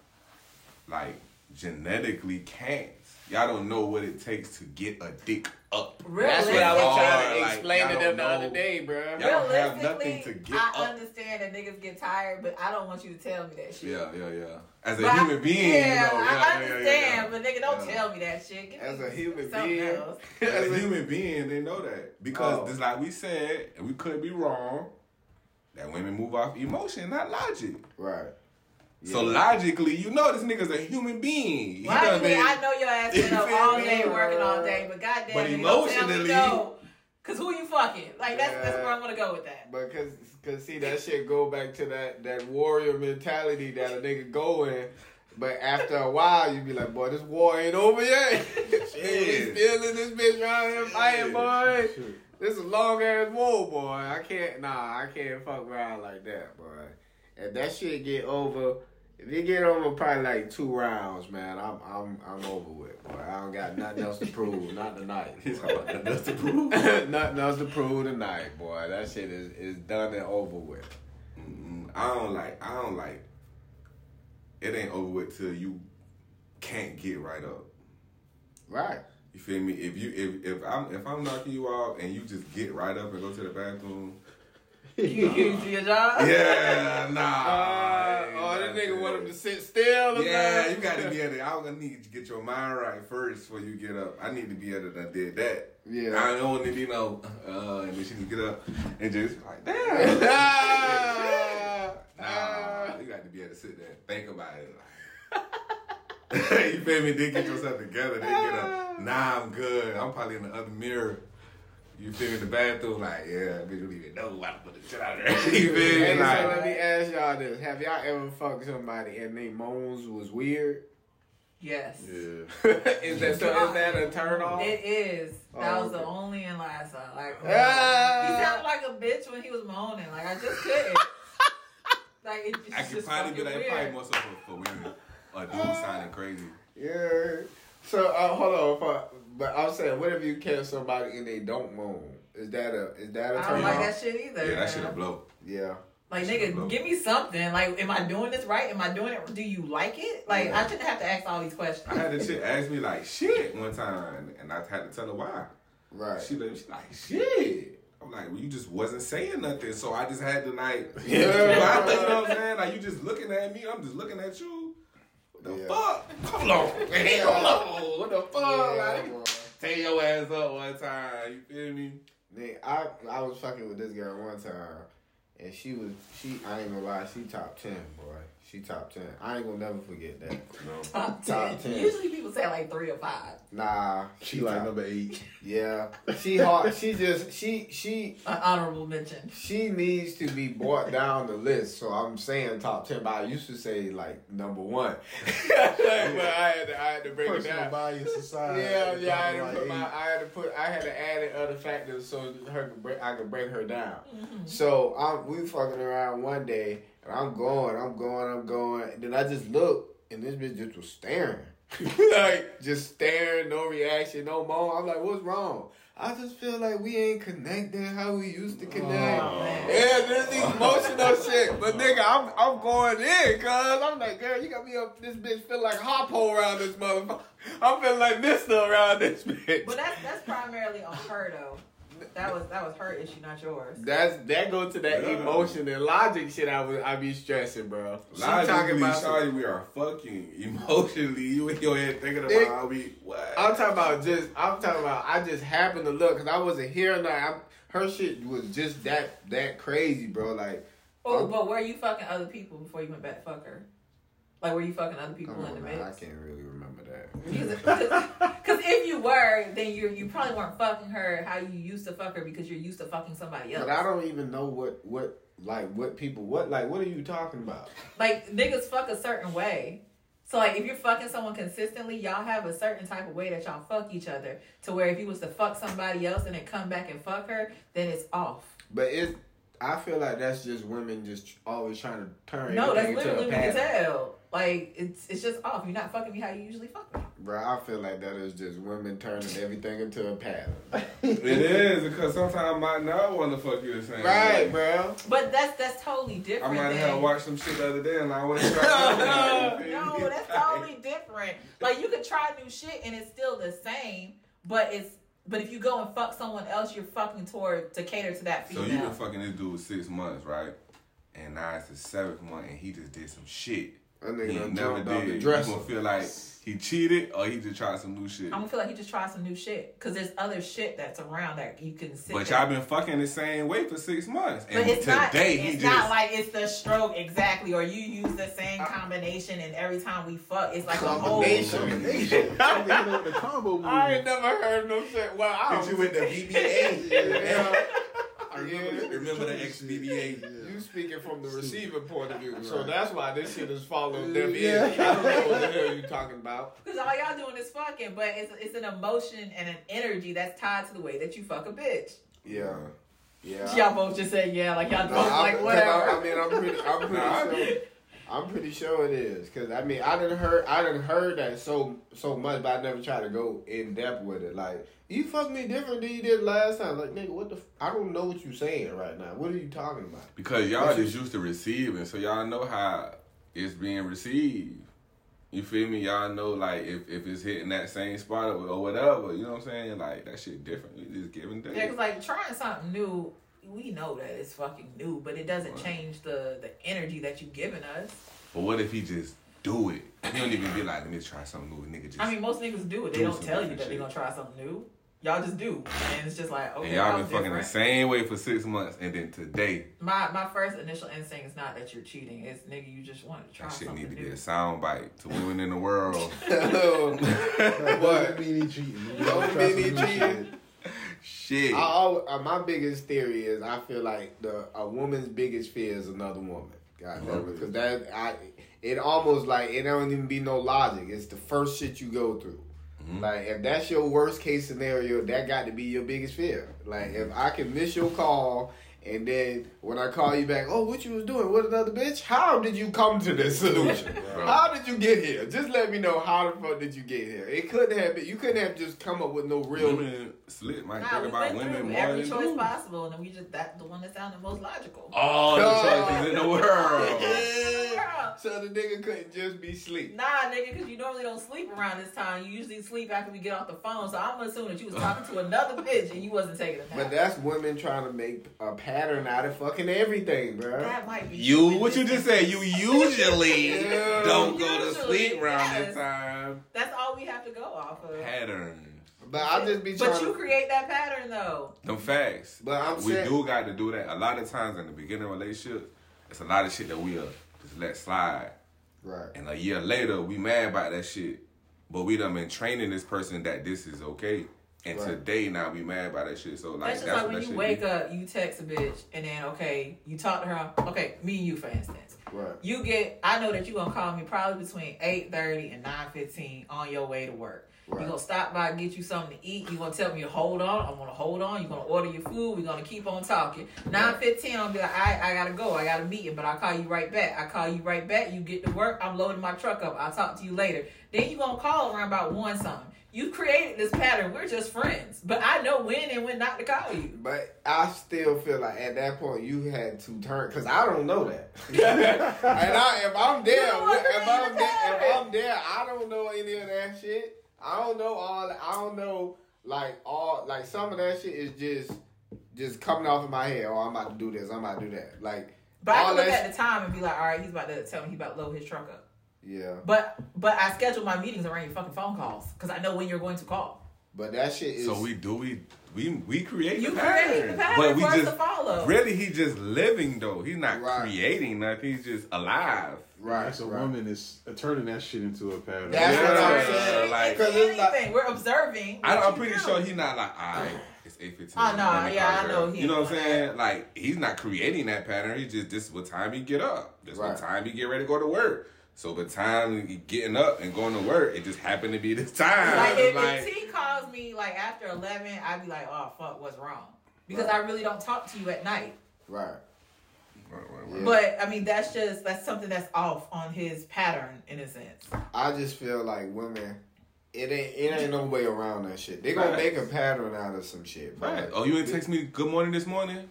like genetically can't. Y'all don't know what it takes to get a dick up. Really? That's what I was trying to explain y'all to them the other day, bro. Y'all don't have nothing to get I up. understand that niggas get tired, but I don't want you to tell me that shit. Yeah, yeah, yeah. As a But I- human being, yeah, you know, yeah, I understand, yeah, yeah. but nigga, don't Yeah. tell me that shit. Give As a human being, else. As a human being, they know that because Oh. just like we said, and we could be wrong, that women move off emotion, not logic. right. So logically, you know this nigga's a human being. He Well, done actually, been- I know your ass been You up feel all me? day working all day, but goddamn, But nigga, don't emotionally- no. Cause who you fucking? Like that's that's where I'm gonna go with that. But cause, cause see that shit go back to that that warrior mentality that a nigga go in. But after a while, you be like, boy, this war ain't over yet. Shit. we still in this bitch around here fighting, boy. Shit. This is a long ass war, boy. I can't, nah, I can't fuck around like that, boy. If that shit get over, if it get over probably like two rounds, man, I'm, I'm, I'm over with, boy. I don't got nothing else to prove, not tonight. He's talking about nothing else to prove. nothing else to prove tonight, boy. That shit is, is done and over with. Mm, I don't like. I don't like. It ain't over with till you can't get right up. Right. You feel me? If you if if I'm if I'm knocking you out and you just get right up and go to the bathroom, You, you do your job. yeah, nah. Uh, ain't oh, that nigga want him to sit still. Yeah, you got to be able to. I'm gonna need to get your mind right first before you get up. I need to be able to done did that. Yeah. I don't want to be no, uh, and then she can get up and just like, damn. Ah, Nah, ah. you got to be able to sit there and think about it. Like, you feel me? Then get yourself together. Then get up. Nah, I'm good. I'm probably in the other mirror. You feel? In the bathroom, like, yeah, bitch, don't even know why to put the shit out of there. you feel me? Hey, so let me ask y'all this: Have y'all ever fucked somebody and they moans was weird? Yes. Yeah. is that so? Is that a turn off? It is. That Oh, was the only and last time. Like, Ah. he sounded like a bitch when he was moaning. Like, I just couldn't. like, it, it's I could just probably be fucking like, weird. probably more so for, for women. A dude sounding crazy. Yeah. So uh, hold on, for, but I'm saying, what if you catch somebody and they don't moan? Is that a is that a I turn don't like off? that shit either. Yeah, that shit a blow. Yeah. Like, nigga, give me something. Like, am I doing this right? Am I doing it? Do you like it? Like, Yeah. I shouldn't have to ask all these questions. I had the chick ask me like shit one time, and I had to tell her why. Right. She like, she like shit. I'm like, well, you just wasn't saying nothing, so I just had to like, Yeah. you know what I'm saying? Like, you just looking at me, I'm just looking at you. What the Yeah. fuck? Hold on, man, hold on. What the fuck? Yeah, like, tear your ass up one time. You feel me? Nigga, I I was fucking with this girl one time, and she was she I ain't gonna lie, she top ten, boy. She top ten. I ain't gonna never forget that. No. Top Top 10. 10. Usually people say like three or five. Nah, She like top- number eight. Yeah, she hard. She just she she An honorable mention. she needs to be brought down the list. So I'm saying top ten, but I used to say like number one. but I had to I had to break it down. bias aside. Yeah, yeah. I had to like put my. I had to put, I had to add in other factors so her I could break her down. Mm-hmm. So I'm, we fucking around one day, and I'm going, I'm going, I'm going. And then I just look, and this bitch just was staring, like just staring, no reaction, no more. I'm like, what's wrong? I just feel like we ain't connecting how we used to connect. Oh. Yeah, there's these emotional shit. But nigga, I'm I'm going in, cuz I'm like, girl, you got me up this bitch feel like hop hole around this motherfucker. I'm feeling like Mister around this bitch. But that's that's primarily on her though. That was that was her issue, not yours. That's that go to that Yeah. emotion and logic shit. I was I be stressing, bro. She Logically, talking about. some- sorry, we are fucking emotionally. You in your head thinking Dick. about how we what? I'm talking about just. I'm talking about. I just happened to look because I wasn't here. Like I'm, her shit was just that that crazy, bro. Like Oh, but were you fucking other people before you went back to fuck her? Like, were you fucking other people oh, in the on, man, I mix? can't really remember that. Because if you were, then you you probably weren't fucking her how you used to fuck her because you're used to fucking somebody else. But I don't even know what what like what people what like what are you talking about? like niggas fuck a certain way. So like if you're fucking someone consistently, y'all have a certain type of way that y'all fuck each other. To where if you was to fuck somebody else and then come back and fuck her, then it's off. But it, I feel like that's just women just always trying to turn. No, that's literally what you pattern. Tell. Like it's it's just off. You're not fucking me how you usually fuck me. Bro, I feel like that is just women turning everything into a pattern. it is because sometimes I might not want to fuck you the same. way. right, bro. But that's that's totally different. I might than, have watched some shit the other day and I wasn't No, that's totally different. Like you could try new shit and it's still the same, but it's but if you go and fuck someone else, you're fucking toward to cater to that So female. you been fucking this dude six months, right? And now it's the seventh month and he just did some shit. That He nigga done ain't never jumped off did. the You dresser. gonna feel like he cheated or he just tried some new shit. I'm gonna feel like he just tried some new shit because there's other shit that's around that you can sit. But there. y'all been fucking the same way for six months. But And it's not. today he It's just not like it's the stroke exactly, or you use the same combination, and every time we fuck, it's like a whole. Combination. Combination. I'm the combo movie. I ain't never heard no shit. Well, I hit don't. you with the BBA. Yeah. I remember, Yeah. remember the ex BBA. You speaking from the receiver point of view, so that's why this shit is following Yeah. them ears. I don't know what the hell you talking about. Because all y'all doing is fucking, but it's it's an emotion and an energy that's tied to the way that you fuck a bitch. Yeah, yeah. Y'all both just say yeah, like y'all No, both I, like 'cause whatever. I, I mean, I'm pretty, I'm pretty Nah, sure. I'm pretty sure it is, cause I mean, I didn't heard, I didn't heard that so so much, but I never tried to go in depth with it. Like, you fucked me different than you did last time. Like, nigga, what the? F- I don't know what you saying right now. What are you talking about? Because y'all just used to receiving, so y'all know how it's being received. You feel me? Y'all know like if, if it's hitting that same spot or, or whatever, you know what I'm saying? Like that shit different. You just giving things. Yeah, because like trying something new, we know that it's fucking new, but it doesn't Right. change the the energy that you've given us. But what if he just do it? He don't even be like, let me try something new. Nigga just I mean, most niggas do it. They do don't tell you different that they're gonna try something new. Y'all just do, and it's just like okay, and y'all been was fucking the same way for six months, and then today My my first initial instinct is not that you're cheating. It's nigga, you just wanted to try that shit need to new. be a sound bite to women in the world. That What? doesn't mean he cheating. You Don't gotta try mean he cheating. shit. shit. I, uh, my biggest theory is I feel like the a woman's biggest fear is another woman. God damn it, because that I it almost like it don't even be no logic. It's the first shit you go through. Mm-hmm. Like if that's your worst case scenario, that got to be your biggest fear. Like if mm-hmm. I can miss your call. And then when I call you back, oh, what you was doing? What another bitch? How did you come to this solution? Right. How did you get here? Just let me know how the fuck did you get here. It couldn't have been. You couldn't have just come up with no real women slit might Nah, think we about went women more every than choice dudes. possible, and then we just that the one that sounded most logical. All the choices in the world. Yeah. So the nigga couldn't just be sleep. Nah, nigga, because you normally don't sleep around this time. You usually sleep after we get off the phone. So I'm assuming that you was talking to another bitch and you wasn't taking a nap. But that's women trying to make a pattern out of fucking everything, bro. that might be You, what you just said? You usually Yeah. don't go to sleep around yes. this time. That's all we have to go off of. Pattern. But I just be trying. But you to, create that pattern though. Them facts. But I'm we saying- do got to do that. A lot of times in the beginning of relationships, it's a lot of shit that we'll uh, just let slide. right. And a year later, we mad about that shit. But we done been training this person that this is okay. And Right. today now we mad about that shit. So like That's just that's like what when that you wake be. up, you text a bitch, and then okay, you talk to her. Okay, me and you, for instance. Right. You get, I know that you gonna call me probably between eight thirty and nine fifteen on your way to work. Right. You gonna stop by, and get you something to eat. You're gonna tell me to hold on. I'm gonna hold on. You're gonna order your food. We're gonna keep on talking. Nine fifteen, I'm gonna be like, I, I gotta go. I got a meeting, but I'll call you right back. I call you right back. You get to work. I'm loading my truck up. I'll talk to you later. Then you're gonna call around about one something. You created this pattern. We're just friends, but I know when and when not to call you. But I still feel like at that point you had to turn because I don't know that. and I, if I'm there, if I'm there, if I'm there, I don't know any of that shit. I don't know all. I don't know like all like some of that shit is just just coming off of my head. Oh, I'm about to do this. I'm about to do that. Like But I can look at the time and be like, all right, he's about to tell me he about to load his truck up. Yeah, But but I schedule my meetings around your fucking phone calls because I know when you're going to call. but that shit is. So we do we we we create You the create the pattern, pattern but we us just to follow. really he just living though. He's not Right. creating nothing. He's just alive. right. That's a right. woman is uh, turning that shit into a pattern. That's what I'm saying. like- Because Anything, it's like we're observing. I, i'm pretty do. sure he's not like, all right, it's eight fifteen. Oh, no, yeah, I know he You know what I'm doing saying? Like he's not creating that pattern. He just this is what time he get up. This Right. what time he get ready to go to work. So the time he getting up and going to work, it just happened to be this time. Like if, Like, if T calls me like after eleven, I'd be like, oh fuck, what's wrong? Because Right. I really don't talk to you at night. right. Right, right, right. But I mean, that's just that's something that's off on his pattern in a sense. I just feel like women, it ain't it ain't no way around that shit. They gonna Right. make a pattern out of some shit, bro. Right. Oh, you ain't text me good morning this morning?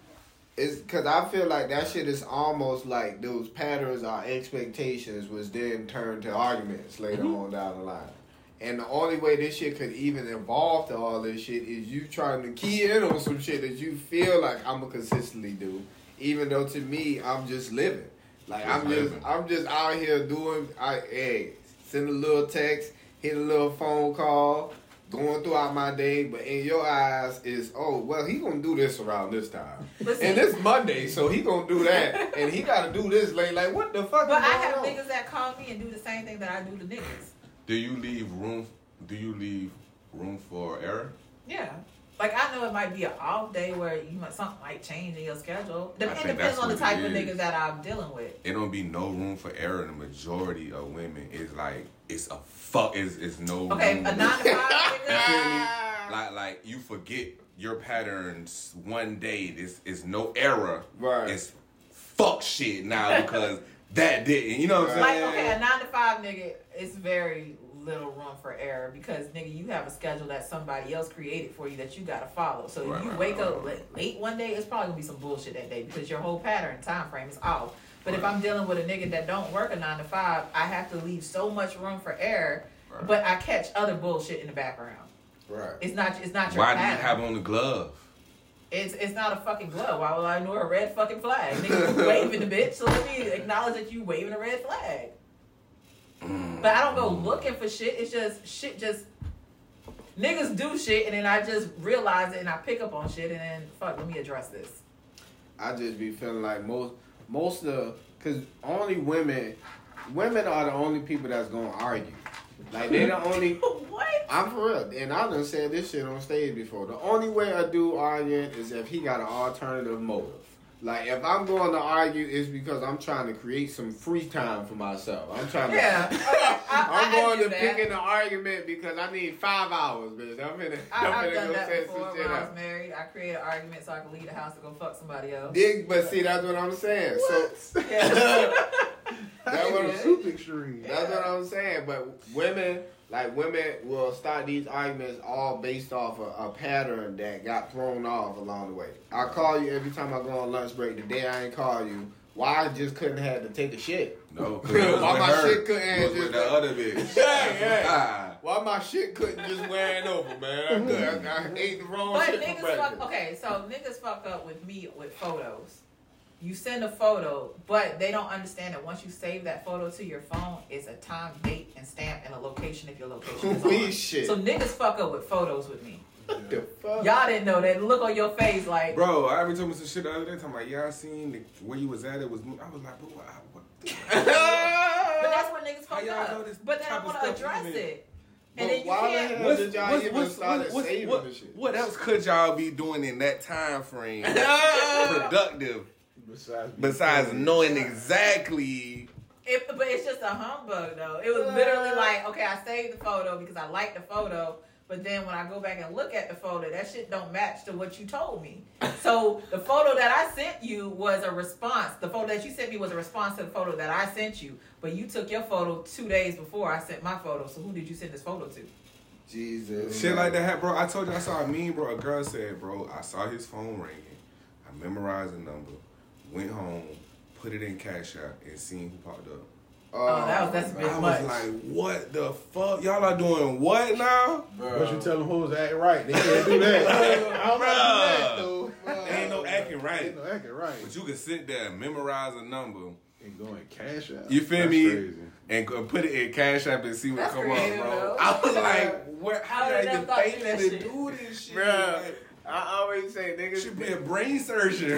It's because I feel like that shit is almost like those patterns or expectations was then turned to arguments later Mm-hmm. on down the line. And the only way this shit could even evolve to all this shit is you trying to key in on some shit that you feel like I'm gonna consistently do, even though to me I'm just living. Like Just I'm just. I'm just out here doing I hey send a little text, hit a little phone call, going throughout my day. But in your eyes is oh well he gonna do this around this time. See- And it's Monday, so he gonna do that, and he gotta do this late. Like, what the fuck? But is I going have on? niggas that call me and do the same thing that I do to niggas. Do you leave room? Do you leave room for error? Yeah. Like I know it might be an off day where you might something might change in your schedule. It depends on the type of is. niggas that I'm dealing with. it don't be no room for error. The majority of women is like it's a fuck. Is is no Okay, room. a nine to five nigga. Like like you forget your patterns one day. This is no error. Right. It's fuck shit now because that didn't. You know what I'm Like saying? Like okay, a nine to five nigga, it's very little room for error because nigga, you have a schedule that somebody else created for you that you gotta follow. So Right, if you right, wake right, up late, late one day, it's probably gonna be some bullshit that day because your whole pattern time frame is off. But if I'm dealing with a nigga that don't work a nine to five, I have to leave so much room for error. But I catch other bullshit in the background. Right. It's not. It's not your Why do you have on the glove? It's it's not a fucking glove. Why would I know a red fucking flag? Nigga, you waving the bitch, so let me acknowledge that you waving a red flag. Mm. But I don't go looking for shit. It's just shit. Just niggas do shit, and then I just realize it, and I pick up on shit, and then fuck. Let me address this. I just be feeling like most most of because only women women are the only people that's gonna argue. Like they the only what? I'm for real, and I done said this shit on stage before. The only way a dude arguing is if he got an alternative motive. Like if I'm going to argue, it's because I'm trying to create some free time for myself. I'm trying to. Yeah. Okay, I, I, I'm going to pick in an argument because I need five hours, bitch. I'm I, I'm I've done go that set before some when I was married. I created an argument so I could leave the house to go fuck somebody else. Dig, but see, that's what I'm saying. So Yeah. That's what I'm super extreme. That's what I'm saying. But women, like women, will start these arguments all based off a, a pattern that got thrown off along the way. I call you every time I go on lunch break. The day I ain't call you, why I just couldn't have to take a shit? No, because it was Why my her. shit couldn't was just- with the other bitch. Yeah, yeah. Ah. Why my shit couldn't just wearing over, man? I, could, I, I ate the wrong But shit for niggas breakfast. fuck. Okay, so niggas fuck up with me with photos. You send a photo, but they don't understand that once you save that photo to your phone, it's a time, date, and stamp, and a location if your location is We on. shit. So niggas fuck up with photos with me. What the fuck? Y'all didn't know that. Look on your face like. Bro, I ever told me some shit the other day. Talking about, yeah, I seen the, where you was at. It was. I was like, bro, what? what? But that's where niggas fuck up. But they type don't want to address even? it. But And then you why the can't. hell What's, did y'all what's, even what's, start what's, what's, saving what, the shit? what else could y'all be doing in that time frame productive Besides, besides knowing exactly? It, but it's just a humbug though. It was literally like, okay, I saved the photo because I liked the photo, but then when I go back and look at the photo, that shit don't match to what you told me. So the photo that I sent you was a response. The photo that you sent me was a response to the photo that I sent you. But you took your photo two days before I sent my photo. So who did you send this photo to? Jesus. Shit like that, bro. I told you I saw a meme, bro. A girl said, bro, I saw his phone ringing. I memorized the number, went home, put it in Cash App, and seen who popped up. Oh, that was- that's a bit I was like, what the fuck? Y'all are doing what now? But you tell them hoes to act right. They can't do that. I don't know how to do that though. Ain't no acting right. Ain't no acting right. But you can sit there and memorize a number And go and cash out. You feel That's me? Crazy. and put it in Cash App and see what That's come creative, up, bro. though. I was like, where, how did would've I even think do to do this shit? Bruh. Like, I always say niggas should be a brain surgeon.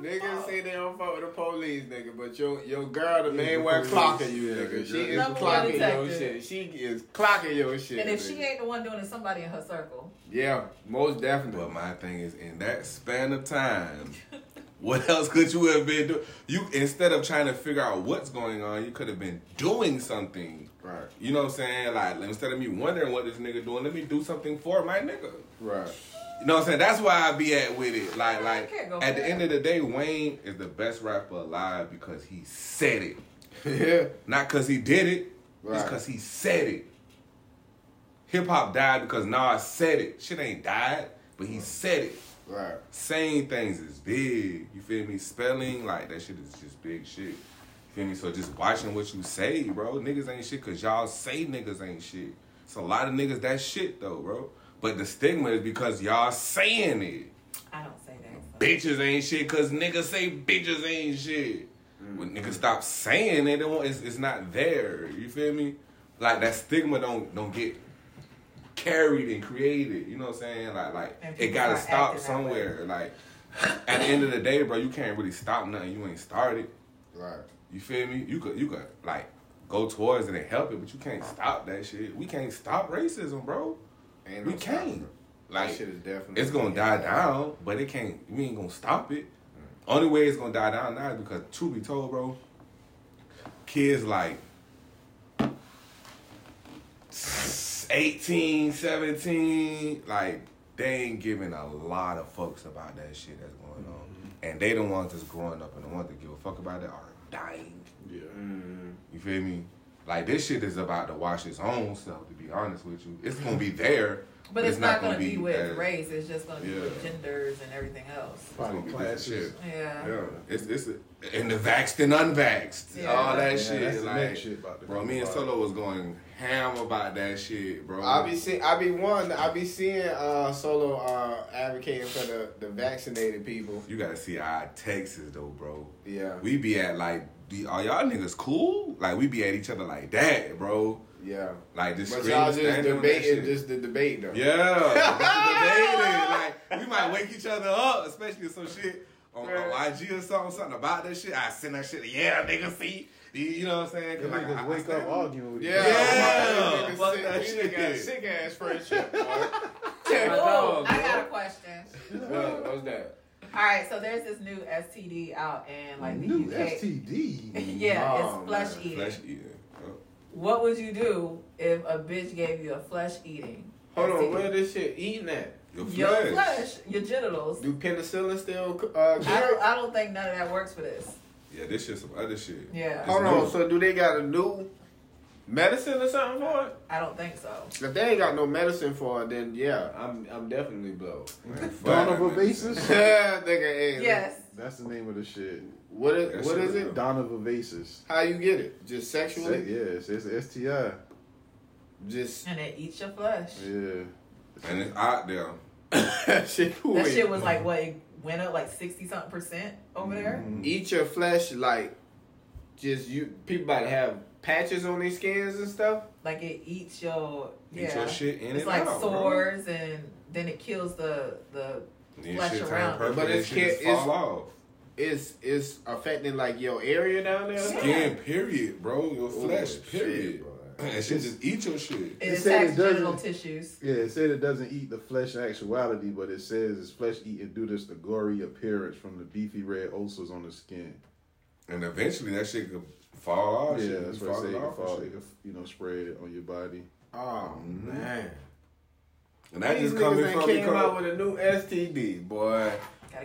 Niggas oh. say they don't fuck with the police, nigga, but your your girl, the Yeah, main the one, clocking you, nigga. She girl- is Number clocking your shit. She is clocking your shit. And if nigga. she ain't the one doing it, somebody in her circle. yeah, most definitely. But my thing is, in that span of time, what else could you have been doing? You instead of trying to figure out what's going on, you could have been doing something. right, You know what I'm saying? Like instead of me wondering what this nigga doing, let me do something for my nigga. right. You know what I'm saying? That's why I be at with it. Like, like at for the end of the day, Wayne is the best rapper alive because he said it, yeah, not because he did it. Right. It's because he said it. Hip hop died because Nas said it. Shit ain't died, but he said it. right. Saying things is big. You feel me? Spelling like that shit is just big shit. You feel me? So just watching what you say, bro. Niggas ain't shit because y'all say niggas ain't shit. It's a lot of niggas that shit though, bro. But the stigma is because y'all saying it. I don't say that. Bitches ain't shit because niggas say bitches ain't shit. When mm. niggas stop saying it, it won't- it's, it's not there. You feel me? Like that stigma don't don't get carried and created. You know what I'm saying? Like like it gotta stop acting that way. somewhere. Like at the end of the day, bro, you can't really stop nothing you ain't started. Right. You feel me? You could you could like go towards it and help it, but you can't stop that shit. We can't stop racism, bro. Ain't We no can't. Like shit is definitely it's gonna die down, but it can't. We ain't gonna stop it. Mm. Only way it's gonna die down now is because, truth be told, bro, kids like 18, 17, like they ain't giving a lot of fucks about that shit that's going on, mm-hmm. and they the ones that's growing up and the ones that give a fuck about it are dying. Yeah. Mm-hmm. You feel me? Like this shit is about to wash its own self. To be honest with you, it's gonna be there, But it's, not, gonna be, with as- race. It's just gonna be with genders and everything else. It's gonna be different shit. Yeah. Yeah, it's it's and the vaxxed and unvaxxed, Yeah. all that Yeah, shit. that's like, shit about to bro, me and. Solo was going ham about that shit, bro. I be see, I be one. I be seeing uh, solo uh, advocating for the, the vaccinated people. you gotta see our Texas though, bro. Yeah, We be at like, the, are y'all niggas cool? Like we be at each other like that, bro. yeah. Like just But y'all just standing on that debating, just the debate though. Yeah, just debating. Like we might wake each other up, especially if some shit on, on IG or something, something about that shit. I send that shit. Yeah, nigga, see, you, you know what I'm saying? 'Cause, Them like, niggas I- I wake stand- up arguing with each Yeah, other. Yeah, Niggas fuck sick- that we shit. got sick ass friendship. boy. Ooh, I bro. got a question. What, what's that? All right, so there's this new STD out in like the New UK. STD. yeah, Oh, it's flesh man. eating. Flesh eating. Oh. What would you do if a bitch gave you a flesh eating? Hold on, where this shit eating at? Your flesh. Your flesh, your genitals. Do penicillin still uh, I don't, I don't think none of that works for this. Yeah, this shit some other shit. Yeah, Hold It's on, new. so do they got a new medicine or something for it? I don't think so. If they ain't got no medicine for it, then yeah, I'm I'm definitely blown. Man, fuck Donovan that Vasis? yeah, nigga, hey, Yes. That's the name of the shit. What is That what shit is is it? Donovanosis. How you get it? Just Yeah, sexually? it's, it's STI. Just And it eats your flesh. Yeah. And it's out there. shit. That wait. shit was like what? It went up like sixty something percent over there. Mhm. eat your flesh like just you. People about to have patches on their skins and stuff. Like it eats your Eat yeah. your shit in it's and like out, bro. sores and then it kills the the Then flesh shit around it. But and it's can't- just it's- off. It's it's affecting like your area down there. or something? Skin, period, bro. Your flesh, shit, period. bro. and shit just eat your shit. it, It said attacks it doesn't- tissues. Yeah, it said it doesn't eat the flesh in actuality, but it says it's flesh eating due to the gory appearance from the beefy red ulcers on the skin. And eventually that shit could fall off. yeah, shit. that's what I say. It can off fall, it can, you know, spread it on your body. Oh mm-hmm. man. And that These just coming niggas from came because out with a new STD, boy.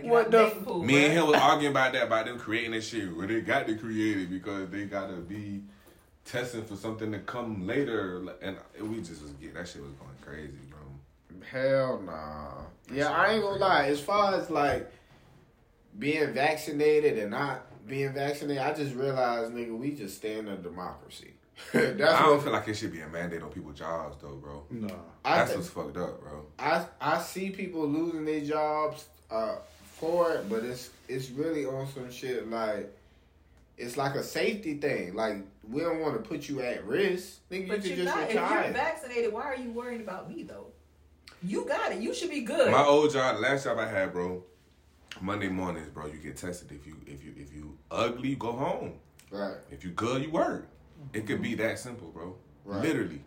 What the dating f- pool, me and him was arguing about that, about them creating that shit. Well, they got to create it because they got to be testing for something to come later. And we just was getting, that shit was going crazy, bro. Hell nah. Yeah, I ain't gonna lie. As far as like being vaccinated and not being vaccinated, I just realized, nigga, we just stand in a democracy. That's I don't what feel like it should be a mandate on people's jobs, though, bro. Nah. I, That's thi- what's fucked up, bro. I I see people losing their jobs uh, for it, but it's it's really on some shit like it's like a safety thing. Like we don't want to put you at risk. Nigga, But you you're can just not. If you're vaccinated, why are you worried about me though? You got it. You should be good. My old job, the last job I had, bro. Monday mornings, bro, you get tested. If you if you if you ugly, you go home. right. If you good, you work. It could be mm-hmm. that simple, bro. Right. Literally.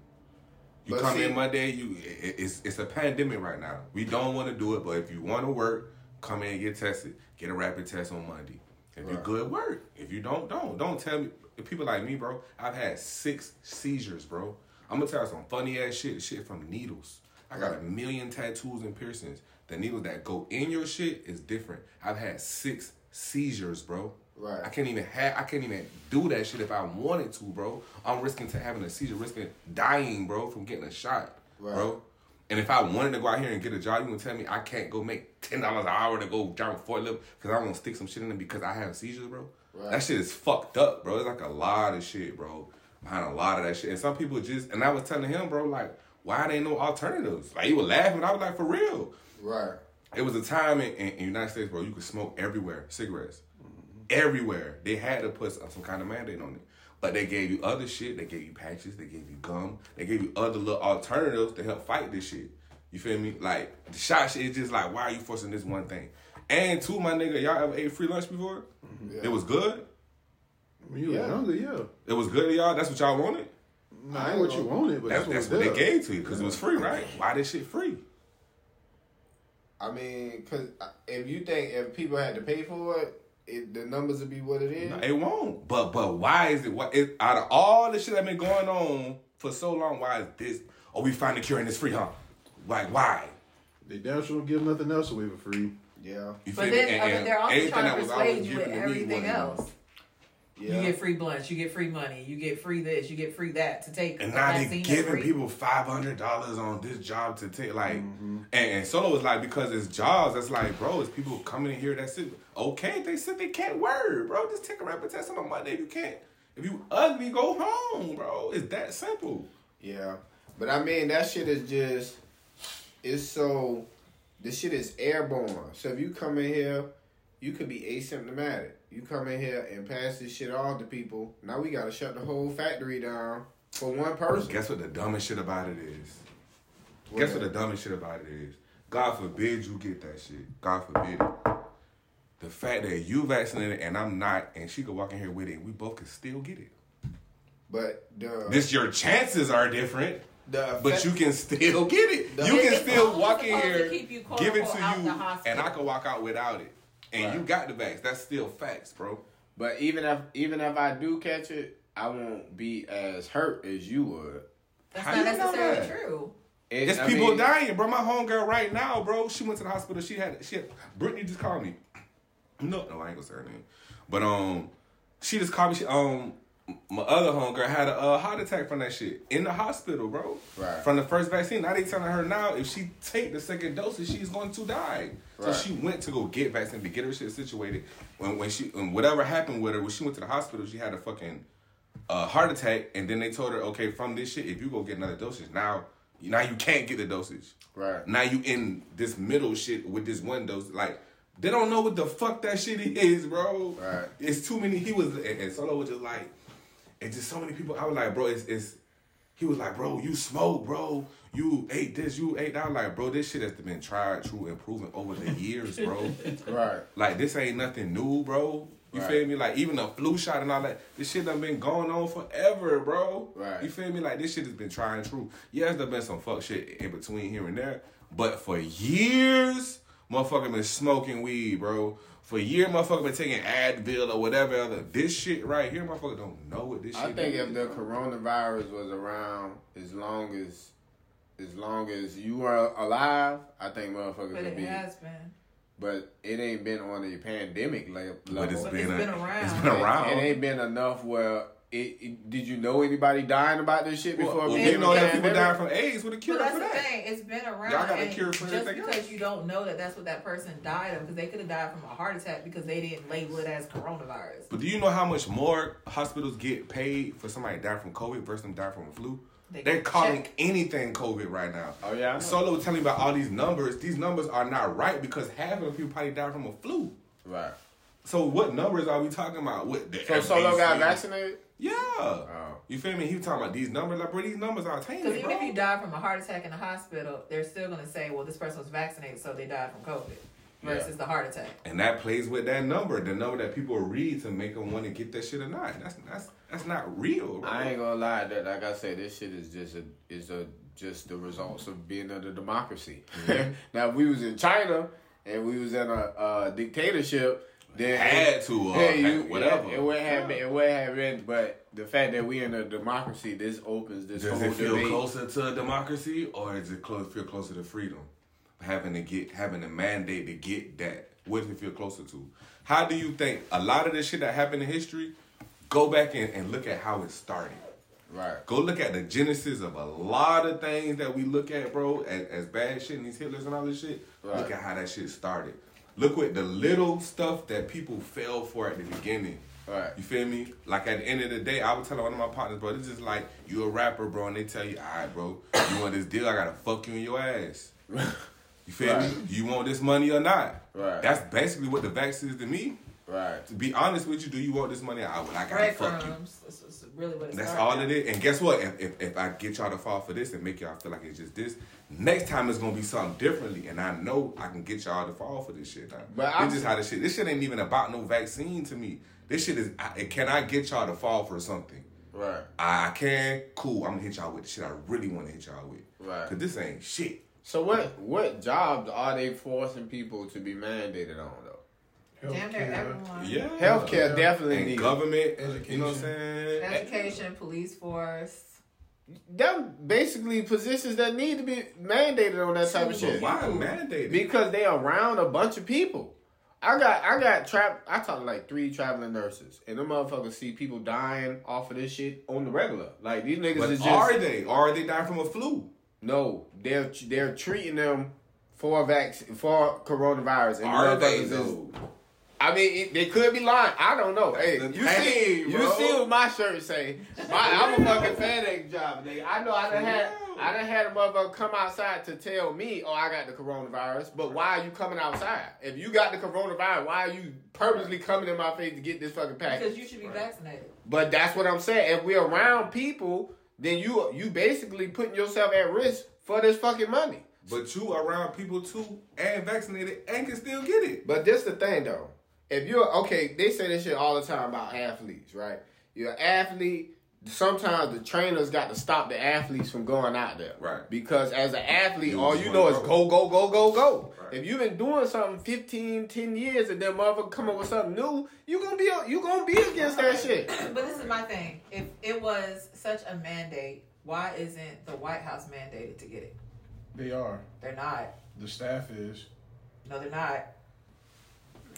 You But come see- in Monday, you it, it's it's a pandemic right now. We don't want to do it, but if you want to work, come in and get tested. Get a rapid test on Monday. If you good, work. If you don't, don't. Don't tell me. People like me, bro, I've had six seizures, bro. I'm gonna tell you some funny ass shit. Shit from needles. I got a million tattoos and piercings. The needles that go in your shit is different. I've had six seizures, bro. Right. I can't even have. I can't even do that shit if I wanted to, bro. I'm risking to having a seizure, risking dying, bro, from getting a shot, Right. bro. And if I wanted to go out here and get a job, you gonna tell me I can't go make ten dollars an hour to go drive a forklift because I want to stick some shit in it because I have seizures, bro. Right. That shit is fucked up, bro. It's like a lot of shit, bro. Behind a lot of that shit, and some people just. And I was telling him, bro, like, why there ain't no alternatives? Like he was laughing. I was like, for real. Right. It was a time in, in, in the United States, bro, you could smoke everywhere, cigarettes. Everywhere. They had to put some, some kind of mandate on it. But they gave you other shit. They gave you patches. They gave you gum. They gave you other little alternatives to help fight this shit. You feel me? Like, the shot shit is just like, why are you forcing this one thing? And two, my nigga, y'all ever ate free lunch before? Yeah. It was good? When you Yeah. were younger, yeah. It was good to y'all? That's what y'all wanted? Nah, ain't what you wanted, but That's, that's, that's what what they gave to you because it was free, right? Why this shit free? I mean, cause uh, if you think if people had to pay for it, it the numbers would be what it is. No, it won't. But but why is it? What it, out of all the shit that been going on for so long? Why is this? Oh, we find the cure and it's free, huh? Like why? They damn sure don't give nothing else away for free. Yeah, You But then me? I mean, they're also trying to persuade you with given to me everything else. Yeah. You get free blunts, you get free money, you get free this, you get free that to take. And a now they vaccine that's giving people five hundred dollars on this job to take like, Mm-hmm. and, and Solo was like because it's jobs. That's like, bro, it's people coming in here. That's it. Okay, they said they can't work, bro. Just take a rapid test on Monday. If you can't, if you ugly, go home, bro. It's that simple. Yeah, but I mean that shit is just it's so this shit is airborne. So if you come in here, you could be asymptomatic. You come in here and pass this shit off to people. Now we gotta shut the whole factory down for one person. Guess what the dumbest shit about it is? Guess what the dumbest shit about it is? God forbid you get that shit. God forbid it. The fact that you vaccinated and I'm not, and she could walk in here with it, and we both could still get it. But the This your chances are different. the But you can still get it. The- you can still walk in here, keep you, quote, give it to you, and I can walk out without it. And Right. you got the vax. That's still facts, bro. But even if even if I do catch it, I won't be as hurt as you would. That's How not you know necessarily that? true. It- It's I people mean, dying, bro. My homegirl right now, bro. She went to the hospital. She had she had Brittany just called me. No, no, I ain't gonna say her name. But um, she just called me. She, um, my other homegirl had a uh, heart attack from that shit in the hospital, bro. Right. From the first vaccine. Now they telling her now if she take the second dosage, she's going to die. Right. So she went to go get vaccine to get her shit situated. When when she when whatever happened with her, when she went to the hospital, she had a fucking uh, heart attack, and then they told her, okay, from this shit, if you go get another dosage, now now you can't get the dosage. Right. Now you in this middle shit with this one dose. Like they don't know what the fuck that shit is, bro. Right. It's too many. He was and, and Solo was just like, it's just so many people. I was like, bro, it's it's. He was like, bro, you smoke, bro. You ate this, you ate that. I'm like, bro, this shit has been tried, true, and proven over the years, bro. Right. Like this ain't nothing new, bro. You Right. feel me? Like even a flu shot and all that, this shit done been going on forever, bro. Right. You feel me? Like this shit has been trying true. Yes, there been some fuck shit in between here and there, but for years, motherfucker been smoking weed, bro. For years, motherfucker been taking Advil or whatever other. This shit right here, motherfucker don't know what this shit I think is. if the coronavirus was around as long as as long as you are alive, I think motherfuckers But would it be. has been. But it ain't been on a pandemic le- level. but it's But been, it's a- been around. It's been around. It ain't been enough where it, it- Did you know anybody dying about this shit before? well, you know that people dying from AIDS with a cure But that's for the that. thing. It's been around. Y'all got a cure for just because else. you don't know that that's what that person died of, because they could have died from a heart attack because they didn't label it as coronavirus. But do you know how much more hospitals get paid for somebody dying from COVID versus them dying from a flu? They They're calling check. anything COVID right now. Oh yeah. Solo was telling me about all these numbers. These numbers are not right because half of the people probably died from a flu. Right. So what numbers are we talking about? What the So Solo got vaccinated. Yeah. Oh. You feel me? He was talking about these numbers. Like, bro, these numbers are Because even bro. if you die from a heart attack in the hospital, they're still going to say, well, this person was vaccinated, so they died from COVID versus the heart attack. and that plays with that number, the number that people read to make them want to get that shit or not. That's that's that's not real, bro. I ain't gonna lie. That like I said, this shit is just a is a just the results of being under democracy. Mm-hmm. now, if we was in China and we was in a, uh dictatorship, then Had to, uh, or yeah, had- whatever. It, it would have been. It would have been. But the fact that we in a democracy, this opens this Does whole it feel debate. closer to democracy, or does it close, feel closer to freedom? Having to get, having a mandate to get that. What does it feel closer to? How do you think a lot of the shit that happened in history? Go back and, and look at how it started. Right. Go look at the genesis of a lot of things that we look at, bro, as, as bad shit and these Hitlers and all this shit. Right. Look at how that shit started. Look what the little stuff that people fell for at the beginning. Right. You feel me? Like at the end of the day, I would tell one of my partners, bro, this is like you a rapper, bro, and they tell you, all right, bro, you want this deal? I gotta fuck you in your ass. You feel Right. me? You want this money or not? Right. That's basically what the vax is to me. Right. To be honest with you, do you want this money? I would. I gotta fuck you. Breadcrumbs. That's, that's really what it's That's all it is. And guess what? If, if, if I get y'all to fall for this and make y'all feel like it's just this, next time it's gonna be something differently. And I know I can get y'all to fall for this shit. Now. But But I'm- this how this shit. This shit ain't even about no vaccine to me. This shit is. I, can I get y'all to fall for something? Right. I can. Cool. I'm gonna hit y'all with the shit I really want to hit y'all with. Right. Cause this ain't shit. So what what jobs are they forcing people to be mandated on though? Damn near everyone. Yeah. Healthcare definitely And government, Education. you know what I'm saying? Education, police force. Them basically positions that need to be mandated on that type of shit. why mandated? Because they around a bunch of people. I got I got trap I talked to like three traveling nurses and them motherfuckers see people dying off of this shit on the regular. Like these niggas but is just are they? Are they dying from a flu? no, they're they're treating them for vac for coronavirus. And Are they motherfuckers is- though? I mean, it, they could be lying. I don't know. Hey, the you thing, see, you see what my shirt say? My, I'm a fucking FedEx driver, nigga. I know I done had, I done had a motherfucker come outside to tell me, oh, I got the coronavirus. But why are you coming outside? If you got the coronavirus, why are you purposely coming in my face to get this fucking package? Because you should be vaccinated. But that's what I'm saying. If we're around people, then you you basically putting yourself at risk for this fucking money. But you around people too and vaccinated and can still get it. But this the thing though. If you're okay, they say this shit all the time about athletes, right? You're an athlete. Sometimes the trainers got to stop the athletes from going out there, Right. Because as an athlete, You all you wanna know is go. go, go, go, go, go. Right. If you've been doing something 15, 10 years, and then motherfucker come up with something new, you gonna be you gonna be against that shit. But this is my thing. If it was such a mandate, why isn't the White House mandated to get it? They are. They're not. The staff is. No, they're not.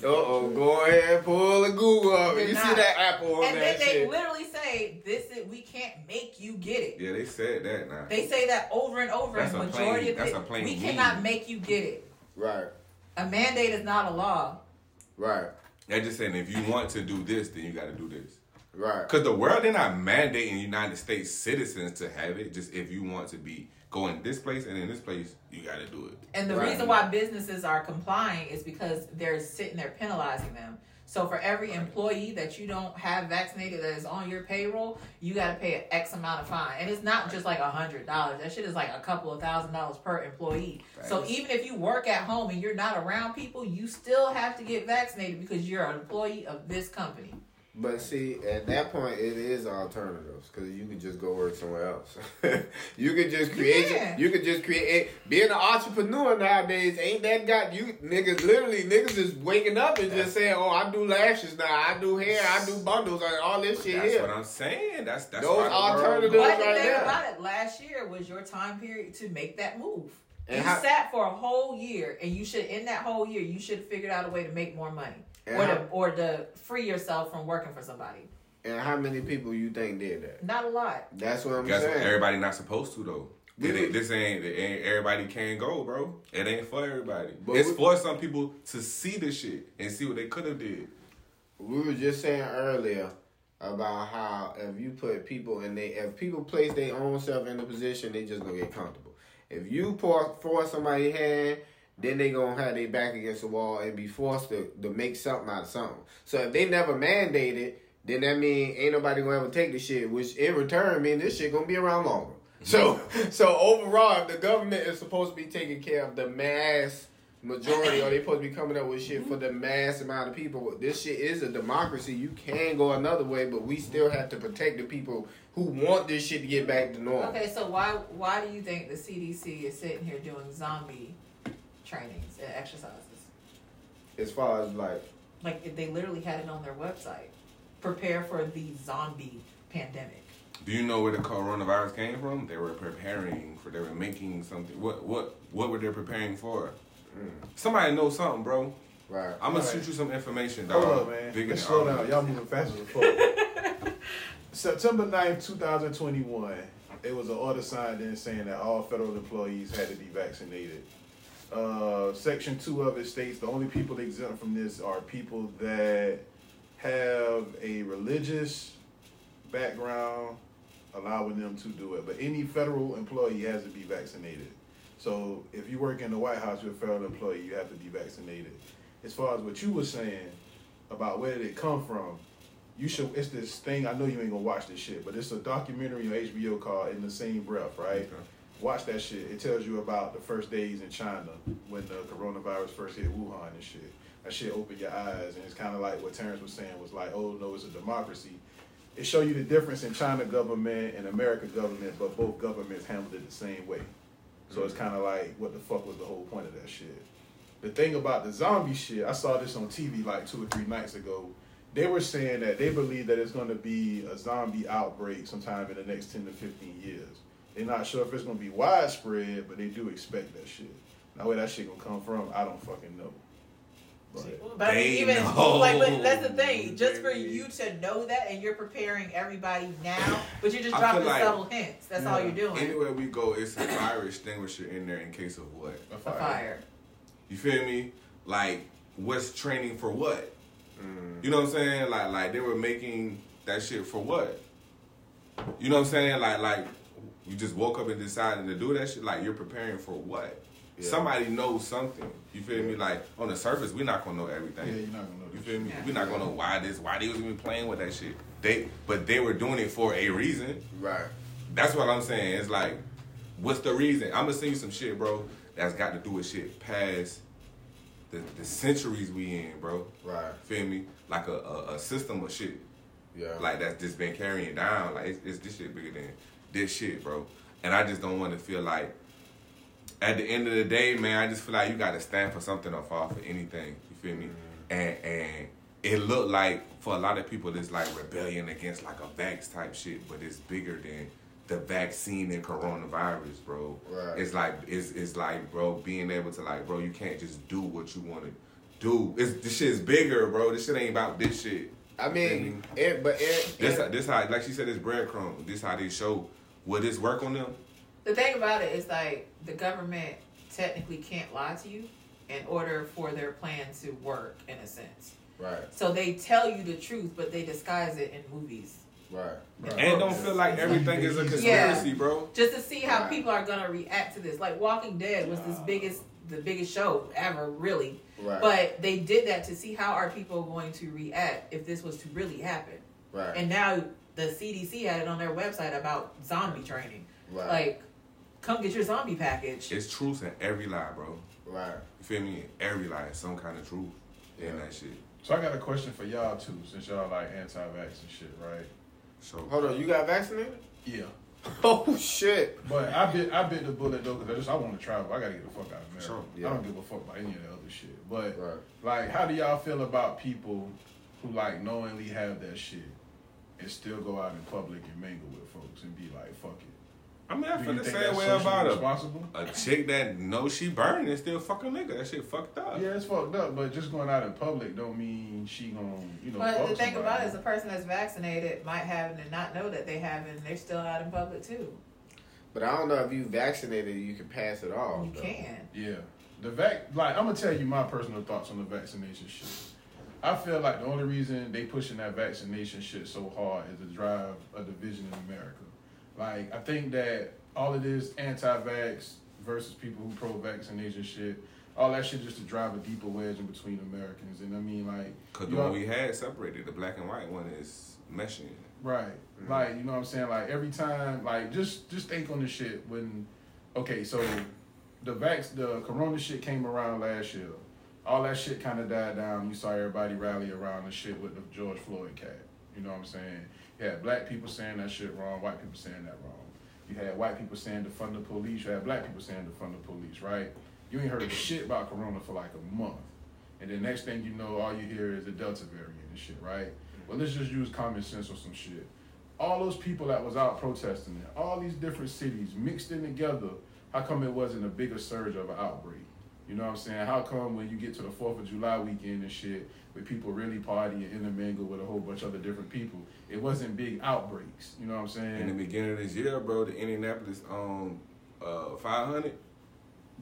Uh oh, go ahead, pull the Google up. You see that Apple on and that then they shit. literally say, "This is we can't make you get it." Yeah, they said that now. They say that over and over. That's and a majority plain- of that's it, a plain we meme. cannot make you get it. Right, A mandate is not a law. right, They're just saying if you want to do this, then you got to do this. right. Because the world, they're not mandating United States citizens to have it. Just if you want to be going this place and in this place, you got to do it. And the Right. reason why businesses are complying is because they're sitting there penalizing them. So for every employee that you don't have vaccinated that is on your payroll, you got to pay an X amount of fine, and it's not just like a hundred dollars. That shit is like a couple of thousand dollars per employee. So even if you work at home and you're not around people, you still have to get vaccinated because you're an employee of this company. But see, at that point, it is alternatives because you could just go work somewhere else. you could just create. can. You could just create. Being an entrepreneur nowadays ain't that got you niggas. Literally, niggas is waking up and just saying, "Oh, I do lashes now. I do hair. I do bundles. and all this shit That's here." what I'm saying. That's that's Those why the alternatives- But right thing there. about it, last year was your time period to make that move. And you how- sat for a whole year, and you should in that whole year you should have figured out a way to make more money, or how- to or to free yourself from working for somebody. And how many people you think did that? Not a lot. That's what I'm Guess what? saying. Everybody not supposed to though. We It ain't, this ain't, it ain't everybody can go, bro. It ain't for everybody. But it's we- for some people to see the shit and see what they could have did. we were just saying earlier about how if you put people in they if people place their own self in a position, they just gonna get comfortable. If you pour force somebody's hand, then they gonna have their back against the wall and be forced to, to make something out of something. So if they never mandate it, then that mean ain't nobody gonna ever take the shit, which in return mean this shit gonna be around longer. Mm-hmm. So so overall, if the government is supposed to be taking care of the mass majority, or they supposed to be coming up with shit for the mm-hmm. mass amount of people, this shit is a democracy. You can go another way, but we still have to protect the people who want this shit to get back to normal. Okay, so why why do you think the CDC is sitting here doing zombie trainings and exercises? As far as like, Like they literally had it on their website. Prepare for the zombie pandemic. Do you know where the coronavirus came from? They were preparing for. They were making something. What what what were they preparing for? Mm. Somebody knows something, bro. right? I'm gonna Alright. shoot you some information, dog. Hold up, man. Bigger Let's slow down. Y'all moving faster than fuck. September 9th, 2021, it was an order signed in saying that all federal employees had to be vaccinated. Uh, section 2 of it states the only people exempt from this are people that have a religious background allowing them to do it. But any federal employee has to be vaccinated. So if you work in the White House, you're a federal employee, you have to be vaccinated. As far as what you were saying about where did it come from, you should. It's this thing. I know you ain't gonna watch this shit, but it's a documentary on HBO called "In the Same Breath." Right? Okay. Watch that shit. It tells you about the first days in China when the coronavirus first hit Wuhan and shit. That shit opened your eyes, and it's kind of like what Terrence was saying was like, oh no, it's a democracy. It show you the difference in China government and America government, but both governments handled it the same way. So it's mm. kind of like, what the fuck was the whole point of that shit? The thing about the zombie shit, I saw this on TV like two or three nights ago. They were saying that they believe that it's going to be a zombie outbreak sometime in the next 10 to 15 years. They're not sure if it's going to be widespread, but they do expect that shit. Now, where that shit going to come from, I don't fucking know. But, But I mean, They even know. like, but that's the thing. Just for you to know that, and you're preparing everybody now, but you're just dropping like- subtle hints. That's all you're doing. Anywhere we go, it's a fire extinguisher in there in case of what. a A fire. fire. You feel me? Like, what's training for what? Mm. You know what I'm saying? Like, like they were making that shit for what? You know what I'm saying? Like, like you just woke up and decided to do that shit. Like, you're preparing for what? Yeah. Somebody knows something. You feel me? Like on the surface, we're not gonna know Yeah, everything. you're not going to know. You feel me? Yeah. We're not gonna know why this, why they was even playing with that shit. They, but they were doing it for a reason. Right. That's what I'm saying. It's like, what's the reason? I'm gonna send you some shit, bro. That's got to do with shit past the, the centuries we in, bro. Right. Feel me? Like a, a, a system of shit. Yeah. Like that's just been carrying down. Like it's, it's this shit bigger than this shit, bro. And I just don't want to feel like at the end of the day, man, I just feel like you got to stand for something or fall for anything. You feel me? Mm-hmm. And and it looked like for a lot of people, it's like rebellion against like a vax type shit, but it's bigger than the vaccine and coronavirus, bro. Right. It's like it's it's like, bro, being able to like, bro, you can't just do what you want to do. It's this shit's bigger, bro. This shit ain't about this shit. I mean, it, eh, but it, This eh. it, this how like she said it's breadcrumb. This how they show will this work on them? The thing about it is like the government technically can't lie to you in order for their plan to work in a sense. right, So they tell you the truth, but they disguise it in movies. Right. Right. And don't feel like everything is a conspiracy, bro. Just to see how Right. people are gonna react to this. Like Walking Dead was this biggest the biggest show ever, really. Right. But they did that to see how are people going to react if this was to really happen. Right. And now the CDC had it on their website about zombie training. right. Like, come get your zombie package. It's truth in every lie, bro. right. You feel me? In every lie, is some kind of truth in that shit. So I got a question for y'all too, since y'all like anti-vax and shit, right? So Hold on, you got vaccinated? Yeah. Oh shit. But I bit I bit the bullet though because I just I want to travel. I gotta get the fuck out of America. Sure, yeah. I don't give a fuck about any of the other shit. But Right. like, how do y'all feel about people who like knowingly have that shit and still go out in public and mingle with folks and be like, fuck it? I mean, I Do feel the same way about a, responsible? a chick that knows she burning and still fucking nigga. That shit fucked up. Yeah, it's fucked up, but just going out in public don't mean she gonna, you know. But fuck the thing about it is, a person that's vaccinated might have and not know that they have it, and they're still out in public too. But I don't know if you vaccinated, you can pass it off. You though. can. Yeah. The vac like I'm gonna tell you my personal thoughts on the vaccination shit. I feel like the only reason they pushing that vaccination shit so hard is to drive a division in America. Like I think that all of this anti-vax versus people who pro-vaccination shit, all that shit just to drive a deeper wedge in between Americans. And I mean like Cause the one we had separated, the black and white one is meshing. Right. Mm-hmm. Like, you know what I'm saying? Like every time like just just think on this shit when okay, so the vax the corona shit came around last year. All that shit kinda died down. You saw everybody rally around the shit with the George Floyd cat. You know what I'm saying? You had black people saying that shit wrong, white people saying that wrong. You had white people saying defund the police, you had black people saying defund the police, right? You ain't heard shit about corona for like a month. And the next thing you know, all you hear is the Delta variant and shit, right? Well, let's just use common sense or some shit. All those people that was out protesting in all these different cities mixed in together, how come it wasn't a bigger surge of an outbreak? You know what I'm saying? How come when you get to the Fourth of July weekend and shit, with people really party and intermingle with a whole bunch of other different people, it wasn't big outbreaks. You know what I'm saying? In the beginning of this year, bro, the Indianapolis um uh 500,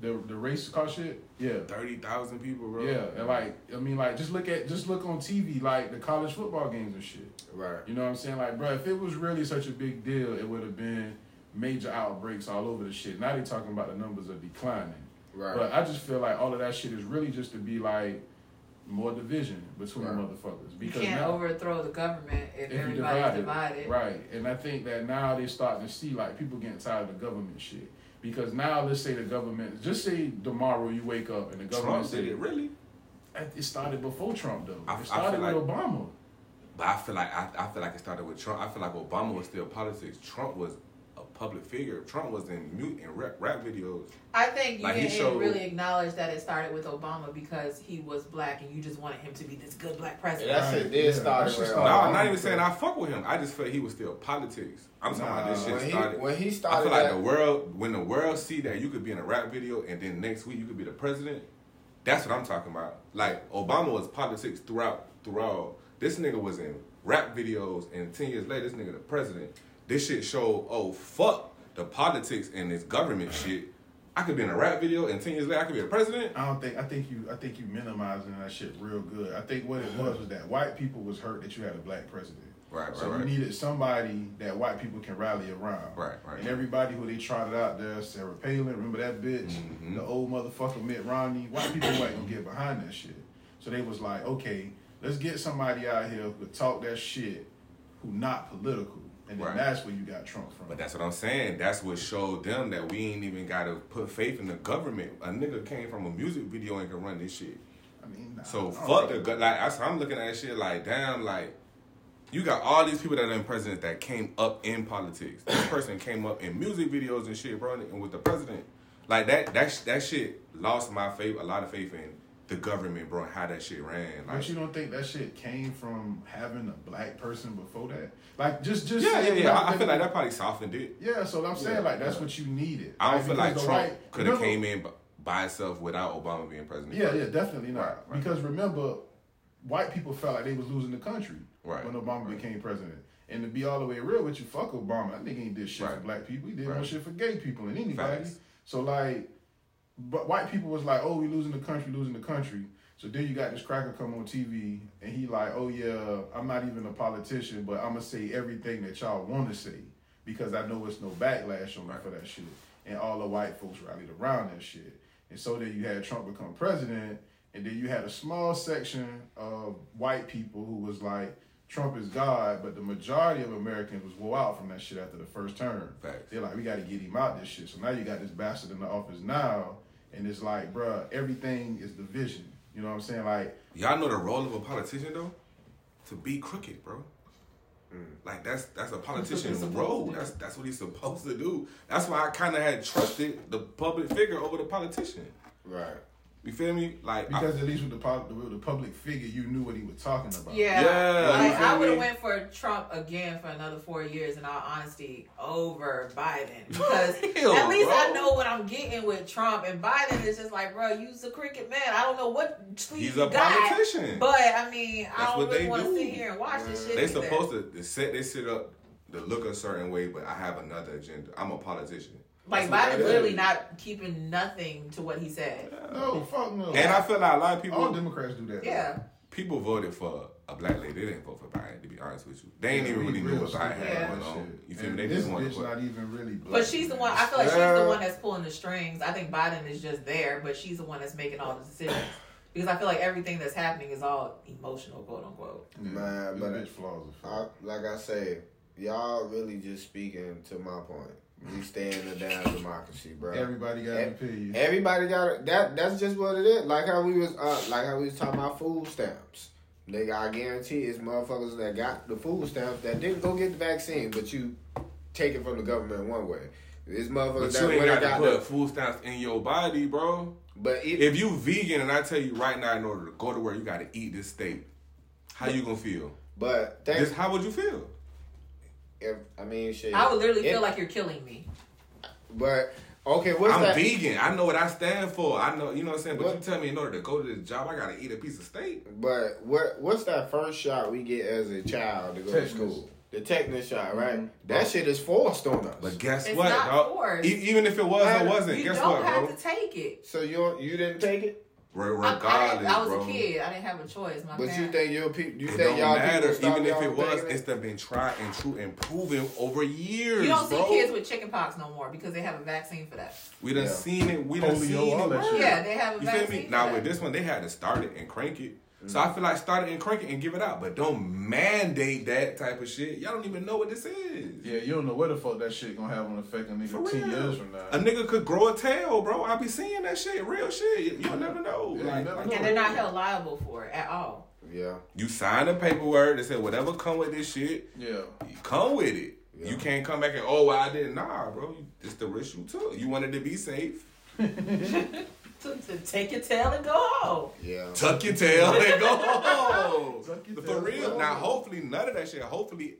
the the race car shit, yeah. 30,000 people, bro. Yeah, and like I mean, like just look at just look on TV, like the college football games and shit. Right. You know what I'm saying? Like, bro, if it was really such a big deal, it would have been major outbreaks all over the shit. Now they talking about the numbers are declining. Right. But I just feel like all of that shit is really just to be like more division between Right. motherfuckers. You Because can't now, overthrow the government if, if you everybody's divide it, divided. right? And I think that now they're starting to see like people getting tired of the government shit. Because now let's say the government, just say tomorrow you wake up and the government Trump did it, really? Uh, it started before Trump though. I- I It started feel with Obama. But I feel like I, I feel like it started with Trump. I feel like Obama was still politics. Trump was a public figure. Trump was in mute in rap, rap videos. I think you Like, he didn't showed- really acknowledge that it started with Obama because he was black and you just wanted him to be this good black president. that shit Right, did yeah, start that with. Uh, no, I'm not even saying I fuck with him. I just felt he was still politics. I'm talking about this shit when he started. when he I feel like that, the world, when the world see that you could be in a rap video and then next week you could be the president, that's what I'm talking about. Like Obama was politics throughout, throughout. This nigga was in rap videos, and ten years later, this nigga the president. This shit showed, oh fuck the politics and this government shit. I could be in a rap video, and ten years later, I could be a president. I don't think I think you I think you minimizing that shit real good. I think what it was was that white people was hurt that you had a black president. Right, right, So right. you needed somebody that white people can rally around. Right, right. And everybody who they trotted out there, Sarah Palin, remember that bitch? Mhm. The old motherfucker Mitt Romney. White people wasn't gonna get behind that shit. So they was like, okay, let's get somebody out here who could talk that shit, who not political. And then Right. that's where you got Trump from. But that's what I'm saying. That's what showed them that we ain't even got to put faith in the government. A nigga came from a music video and can run this shit. I mean, nah, So I fuck the go- like. I, I'm looking at shit like, damn, like you got all these people that are in president that came up in politics. This person came up in music videos and shit, bro, and with the president. Like that, that that shit lost my faith, a lot of faith in the government, bro, how that shit ran. Like, But you don't think that shit came from having a black person before that? Like just just yeah, yeah, yeah. I, I feel like that probably softened it. Yeah, so I'm saying Yeah, like that's yeah. what you needed. I don't feel like because the Trump white- could have came in by itself without Obama being president. Yeah, yeah, definitely not. Right, right. Because remember, white people felt like they was losing the country Right, when Obama right. became president. And to be all the way real with you, fuck Obama. That nigga ain't did shit for black people. He did Right. shit for gay people and anybody. Facts. So like, but white people was like, oh, we losing the country, losing the country. So then you got this cracker come on TV and he like, oh yeah, I'm not even a politician, but I'm gonna say everything that y'all want to say because I know it's no backlash on me for that shit. And all the white folks rallied around that shit. And so then you had Trump become president, and then you had a small section of white people who was like, Trump is God, but the majority of Americans was wore out from that shit after the first term. Facts. They're like, we got to get him out this shit. So now you got this bastard in the office now, and it's like, bruh, everything is division. You know what I'm saying? Like, Y'all know the role of a politician though? To be crooked, bro. Mm. Like that's that's a politician's role. That's that's what he's supposed to do. That's why I kind of had trusted the public figure over the politician. right. You feel me? Like I- because at least with the, pub- with the public figure, you knew what he was talking about. Yeah, Yeah, like you feel I would have went for Trump again for another four years. In all honesty, over Biden because Hell, at least I know what I'm getting with Trump, and Biden is just like, bro, you's a cricket man. I don't know what sleep he's a got, politician. but I mean, I don't what really they want to sit here and watch this shit. they either. supposed to set they sit up to look a certain way, but I have another agenda. I'm a politician. Like That's what Biden's literally not keeping nothing to what he said. No, fuck no. And I feel like a lot of people all Democrats do that. Yeah, people voted for a black lady. They didn't vote for Biden. To be honest with you, they ain't Yeah, even really knew what Biden had going about on. You feel me? They this just wanted bitch to put. not even really black. but she's the one. I feel like she's the one that's pulling the strings. I think Biden is just there, but she's the one that's making all the decisions. Because I feel like everything that's happening is all emotional, quote unquote. Yeah, Man, this but- bitch flaws I, like I say, y'all really just speaking to my point. We stay in the damn democracy, bro. Everybody got an Ev- opinion. Everybody got that. That's just what it is. Like how we was, uh, like how we was talking about food stamps. Nigga, I guarantee it's motherfuckers that got the food stamps that didn't go get the vaccine, but you take it from the government one way. It's motherfuckers But that you ain't went and got to put the. food stamps in your body, bro. But it, If you vegan and I tell you right now, in order to go to work, you got to eat this steak. How you gonna feel? but This, how would you feel? If, I mean, shit. I would literally It- feel like you're killing me. But okay, what's I'm that? vegan. I know what I stand for. I know, you know what I'm saying. But What? you tell me in order to go to this job, I gotta eat a piece of steak. But what what's that first shot we get as a child to go Tetanus. to school? The tetanus shot, right? Mhm. That shit is forced on us. But guess It's what, not dog? forced. E- even if it was I- or wasn't, You guess don't what, have bro? to take it. so you you didn't take it, Re- I, I, Regardless, didn't- I was bro. a kid. I didn't have a choice. My but you think your people? You It think don't y'all matter. people Even if it was, taking it's done been tried and true and proven over years, You don't see kids with chickenpox no more because they have a vaccine for that. we done Yeah. seen it. We done Polio, seen all it. that shit. Yeah, they have a You vaccine. feel me? for Now that. with this one, they had to start it and crank it. So Mm. I feel like start it and crank it and give it out, but don't mandate that type of shit. Y'all don't even know what this is. Yeah, you don't know what the fuck that shit gonna have on effect on nigga For ten real. years from now. A nigga could grow a tail, bro. I be seeing that shit, real shit. You'll never know. Yeah, Like, never know. and they're not held liable for it at all. Yeah, You sign the paperwork that said whatever come with this shit, yeah. come with it. Yeah. You can't come back and oh well I didn't. Nah, bro, it's the risk you took. You wanted to be safe. To, to take your tail and go home. Yeah. Tuck your tail and go home. Tuck your For tail and real. Now, hopefully, none of that shit. Hopefully,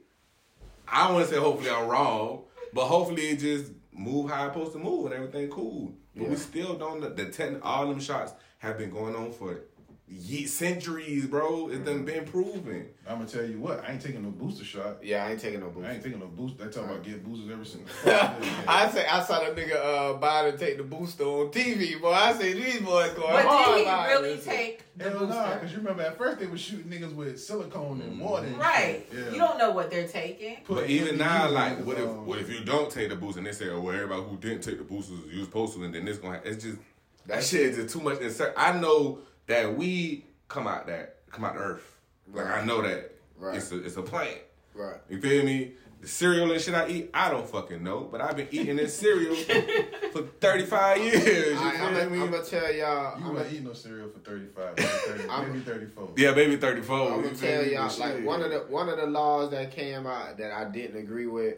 I don't want to say hopefully I'm wrong, but hopefully it just move how it's supposed to move and everything cool. But we still don't. The ten, all them shots have been going on for ye- centuries, bro. It's done mm-hmm. been proven. I'm gonna tell you what, I ain't taking no booster shot. Yeah, I ain't taking no booster. I ain't taking no booster. They talk about get boosters every single. I say I saw that nigga uh Biden take the booster on TV, boy. I say these boys going But hard. did he behind really this take the Hell nah, booster? because you remember at first they were shooting niggas with silicone and mm-hmm. water. and Right. shit. Yeah. You don't know what they're taking. Put But even now, like, what if um, what if you don't take the booster and they say, oh, well, everybody who didn't take the boosters, you supposed to, and then this gonna happen. It's just that shit is just too much. Insert. I know that we come out that come out the earth. Like I know that Right. it's a it's a plant. Right. You feel me? The cereal and shit I eat, I don't fucking know, but I've been eating this cereal for 35 years. You I, feel I'm me? gonna tell y'all. You I'm wasn't gonna eating no cereal for 35, maybe, 30, I'm- maybe 34. yeah, maybe 34. I'm gonna tell y'all But like one of the one of the laws that came out that I didn't agree with,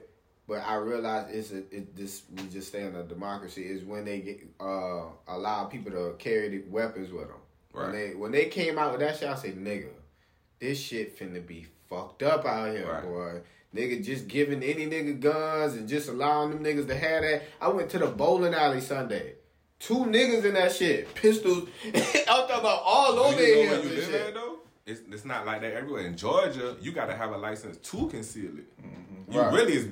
but I realized it's a it this we just stay in a democracy is when they get uh allow people to carry the weapons with them. When they when they came out with that shit, I said, nigga, this shit finna be fucked up out here, Right. boy. Nigga just giving any nigga guns and just allowing them niggas to have that. I went to the bowling alley Sunday. Two niggas in that shit, pistols. I'm talking about all Do over you know here. where you and live shit. at though? It's, it's not like that everywhere. In Georgia, you gotta have a license to conceal it. Mm-hmm. You Right. really is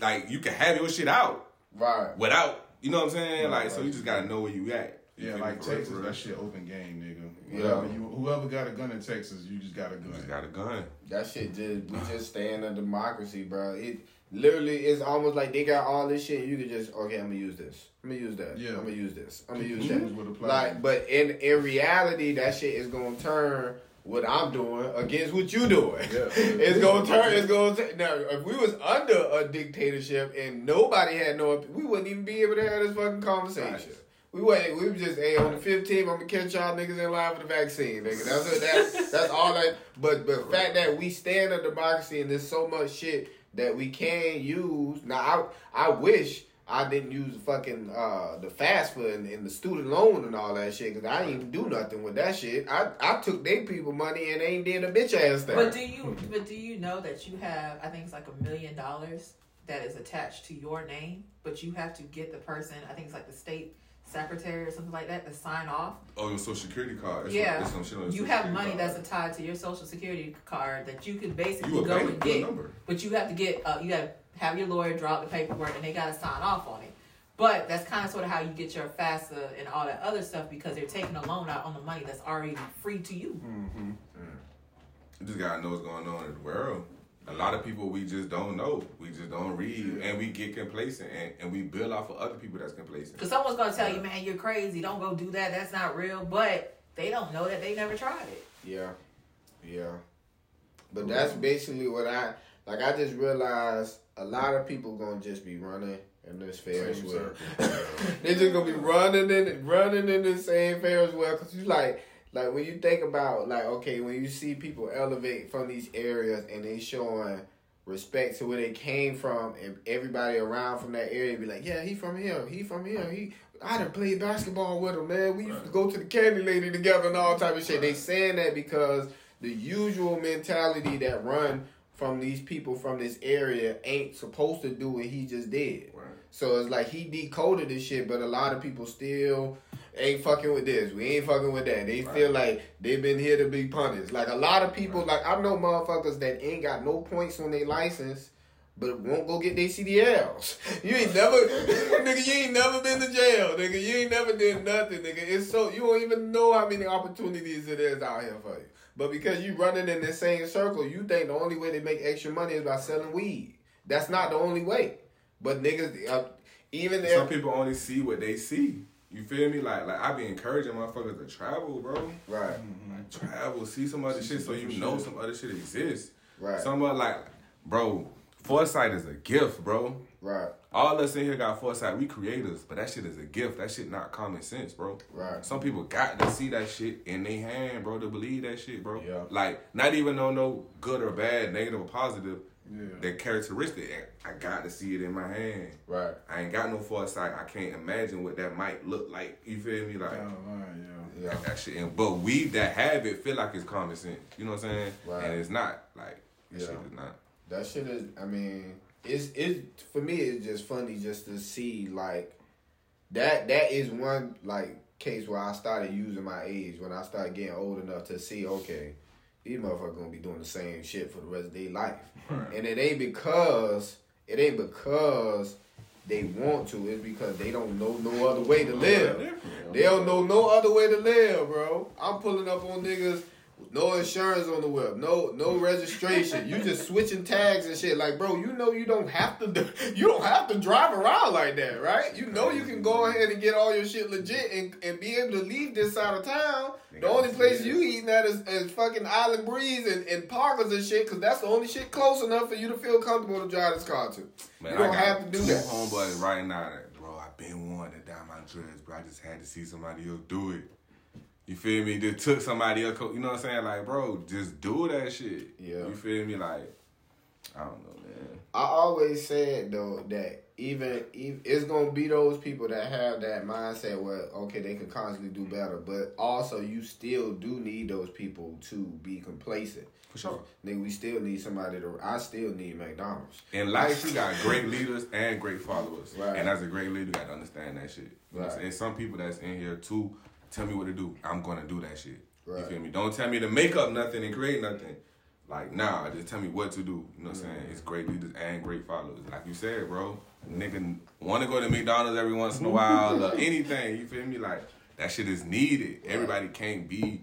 like you can have your shit out Right. without. You know what I'm saying? Right, like so, you just gotta know where you at. You Yeah, like me? For real, Texas, that shit open game, nigga. Yeah. Whoever, you, whoever got a gun in Texas, you just got a You just gun. got a gun. That shit just we just stay in a democracy, bro. It literally is almost like they got all this shit. You could just okay, I'm gonna use this. I'm gonna use that. Yeah. I'm gonna use this. I'm gonna use that. with a plan. Like, but in in reality, that shit is gonna turn what I'm doing against what you doing. Yeah. it's gonna turn. It's gonna turn. Now, if we was under a dictatorship and nobody had no, we wouldn't even be able to have this fucking conversation. Right. We wait. We was just hey on the 15th. I'm gonna catch y'all niggas in line for the vaccine, nigga. That's what that. that's all that. But but the fact that we stand a democracy and there's so much shit that we can use. Now I I wish I didn't use fucking uh the fast food and, and the student loan and all that shit because I didn't even do nothing with that shit. I I took they people money and they ain't did a bitch ass thing. But do you but do you know that you have I think it's like a million dollars that is attached to your name, but you have to get the person, I think it's like the state secretary or something like that to sign off. Oh, your social security card. That's Yeah. What, that's some shit on your You have money card. that's tied to your social security card that you can basically You go bank, and get. But you have to get uh, you to have your lawyer draw up the paperwork and they got to sign off on it. But that's kind of sort of how you get your FAFSA and all that other stuff because they're taking a loan out on the money that's already free to you. You just gotta know what's going on in the world. A lot of people we just don't know. We just don't read, and we get complacent, and, and we build off of other people that's complacent. Because someone's going to tell you, man, you're crazy. Don't go do that. That's not real. But they don't know that they never tried it. Yeah, yeah. But that's basically what I like. I just realized a lot of people gonna just be running in this Ferris Same wheel. circle. They just gonna be running in running in the same Ferris wheel because you like like when you think about like okay when you see people elevate from these areas and they showing respect to where they came from and everybody around from that area be like yeah he from here. He from here. He I done played basketball with him man. We used to go to the candy lady together and all type of shit. They saying that because the usual mentality that run from these people from this area ain't supposed to do what he just did. Right. so it's like he decoded this shit, but a lot of people still ain't fucking with this. We ain't fucking with that. They feel like they've been here to be punished. Like a lot of people, like I know motherfuckers that ain't got no points on their license, but won't go get their CDLs. You ain't never, nigga. You ain't never been to jail, nigga. You ain't never did nothing, nigga. It's so you don't even know how many opportunities it is out here for you. But because you running in the same circle, you think the only way to make extra money is by selling weed. That's not the only way. But niggas, uh, even Some if people only see what they see. You feel me? Like, like I be encouraging motherfuckers to travel, bro. right, mm-hmm. Like, travel, see some other shit, so you know some other shit exists. right, Some other like, bro, foresight is a gift, bro. right, All us in here got foresight. We creators, but that shit is a gift. That shit not common sense, bro. right. Some people got to see that shit in their hand, bro, to believe that shit, bro. Yeah. Like, not even on no good or bad, negative or positive. Yeah. that characteristic. I got to see it in my hand. Right. I ain't got no foresight. I can't imagine what that might look like. You feel me? Like Down the yeah. Yeah. that, that shit. And, but we that have it feel like it's common sense. You know what I'm saying? Right. And it's not. Like that Yeah. shit is not. That shit is. I mean, it's it's for me. It's just funny just to see like that. That is one like case where I started using my age when I started getting old enough to see. Okay, these motherfuckers gonna be doing the same shit for the rest of their life, and it ain't because it ain't because they want to. It's because they don't know no other way to live. They don't know no other way to live, bro. I'm pulling up on niggas no insurance on the web, no no registration. you just switching tags and shit. Like, bro, you know you don't have to do, you don't have to drive around like that, right? You know you can go ahead and get all your shit legit and, and be able to leave this side of town. The only place you eating at is, is fucking Island Breeze and, and Parkers and shit, cause that's the only shit close enough for you to feel comfortable to drive this car to. Man, you don't have to do that. homeboys right now that, bro, I've been wanting to dye my dreads, bro. I just had to see somebody else do it. You feel me? Just took somebody else, you know what I'm saying? Like, bro, just do that shit. Yeah. You feel me? Like, I don't know, man. I always said though that even, even it's gonna be those people that have that mindset where okay they can constantly do better, but also you still do need those people to be complacent. For sure. Nigga, we still need somebody to. I still need McDonald's. In life, you got great leaders and great followers. Right. And as a great leader, you got to understand that shit. You know what I'm Right. And some people that's in here too tell me what to do. I'm going to do that shit. Right. You feel me? Don't tell me to make up nothing and create nothing. Like, nah, just tell me what to do. You know what I'm saying? It's great leaders and great followers. Like you said, bro, nigga want to go to McDonald's every once in a while or anything. You feel me? Like, that shit is needed. Everybody can't be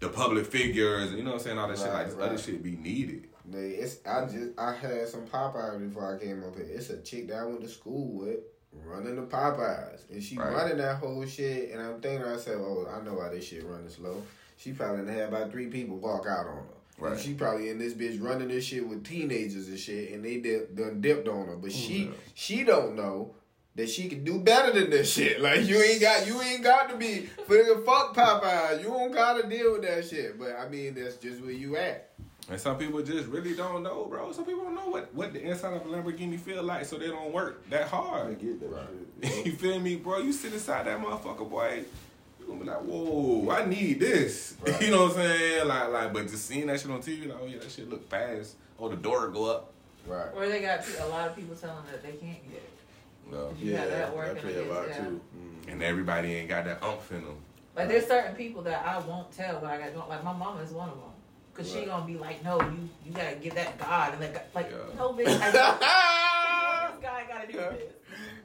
the public figures, you know what I'm saying? All that shit like this right. other shit be needed. It's I just I had some Popeyes before I came up here. It's a chick that I went to school with running the Popeyes, and she Right. running that whole shit. And I'm thinking to myself, oh, I know why this shit running slow. She probably had about three people walk out on her. And she probably in this bitch running this shit with teenagers and shit, and they did, done dipped on her. But she knows? she don't know that she can do better than this shit. Like you ain't got you ain't got to be fucking fuck Popeyes. You don't gotta deal with that shit. But I mean, that's just where you at. And some people just really don't know, bro. Some people don't know what, what the inside of a Lamborghini feel like, so they don't work that I hard. get that shit. you feel me, bro? You sit inside that motherfucker, boy. You gonna be like, whoa, I need this. Right. you know what I'm saying? Like, like, but just seeing that shit on TV, like, oh yeah, that shit look fast. Oh, the door go up. Right. Or they got a lot of people telling that they can't get it. No. You Yeah, got that I working play a lot that. too. Mm. And everybody ain't got that umph in them. Like there's certain people that I won't tell, but I got like my mama is one of them. Cause she gonna be like, no, you you gotta give that God and that God, like Yeah. no bitch. I, what this guy gotta do this?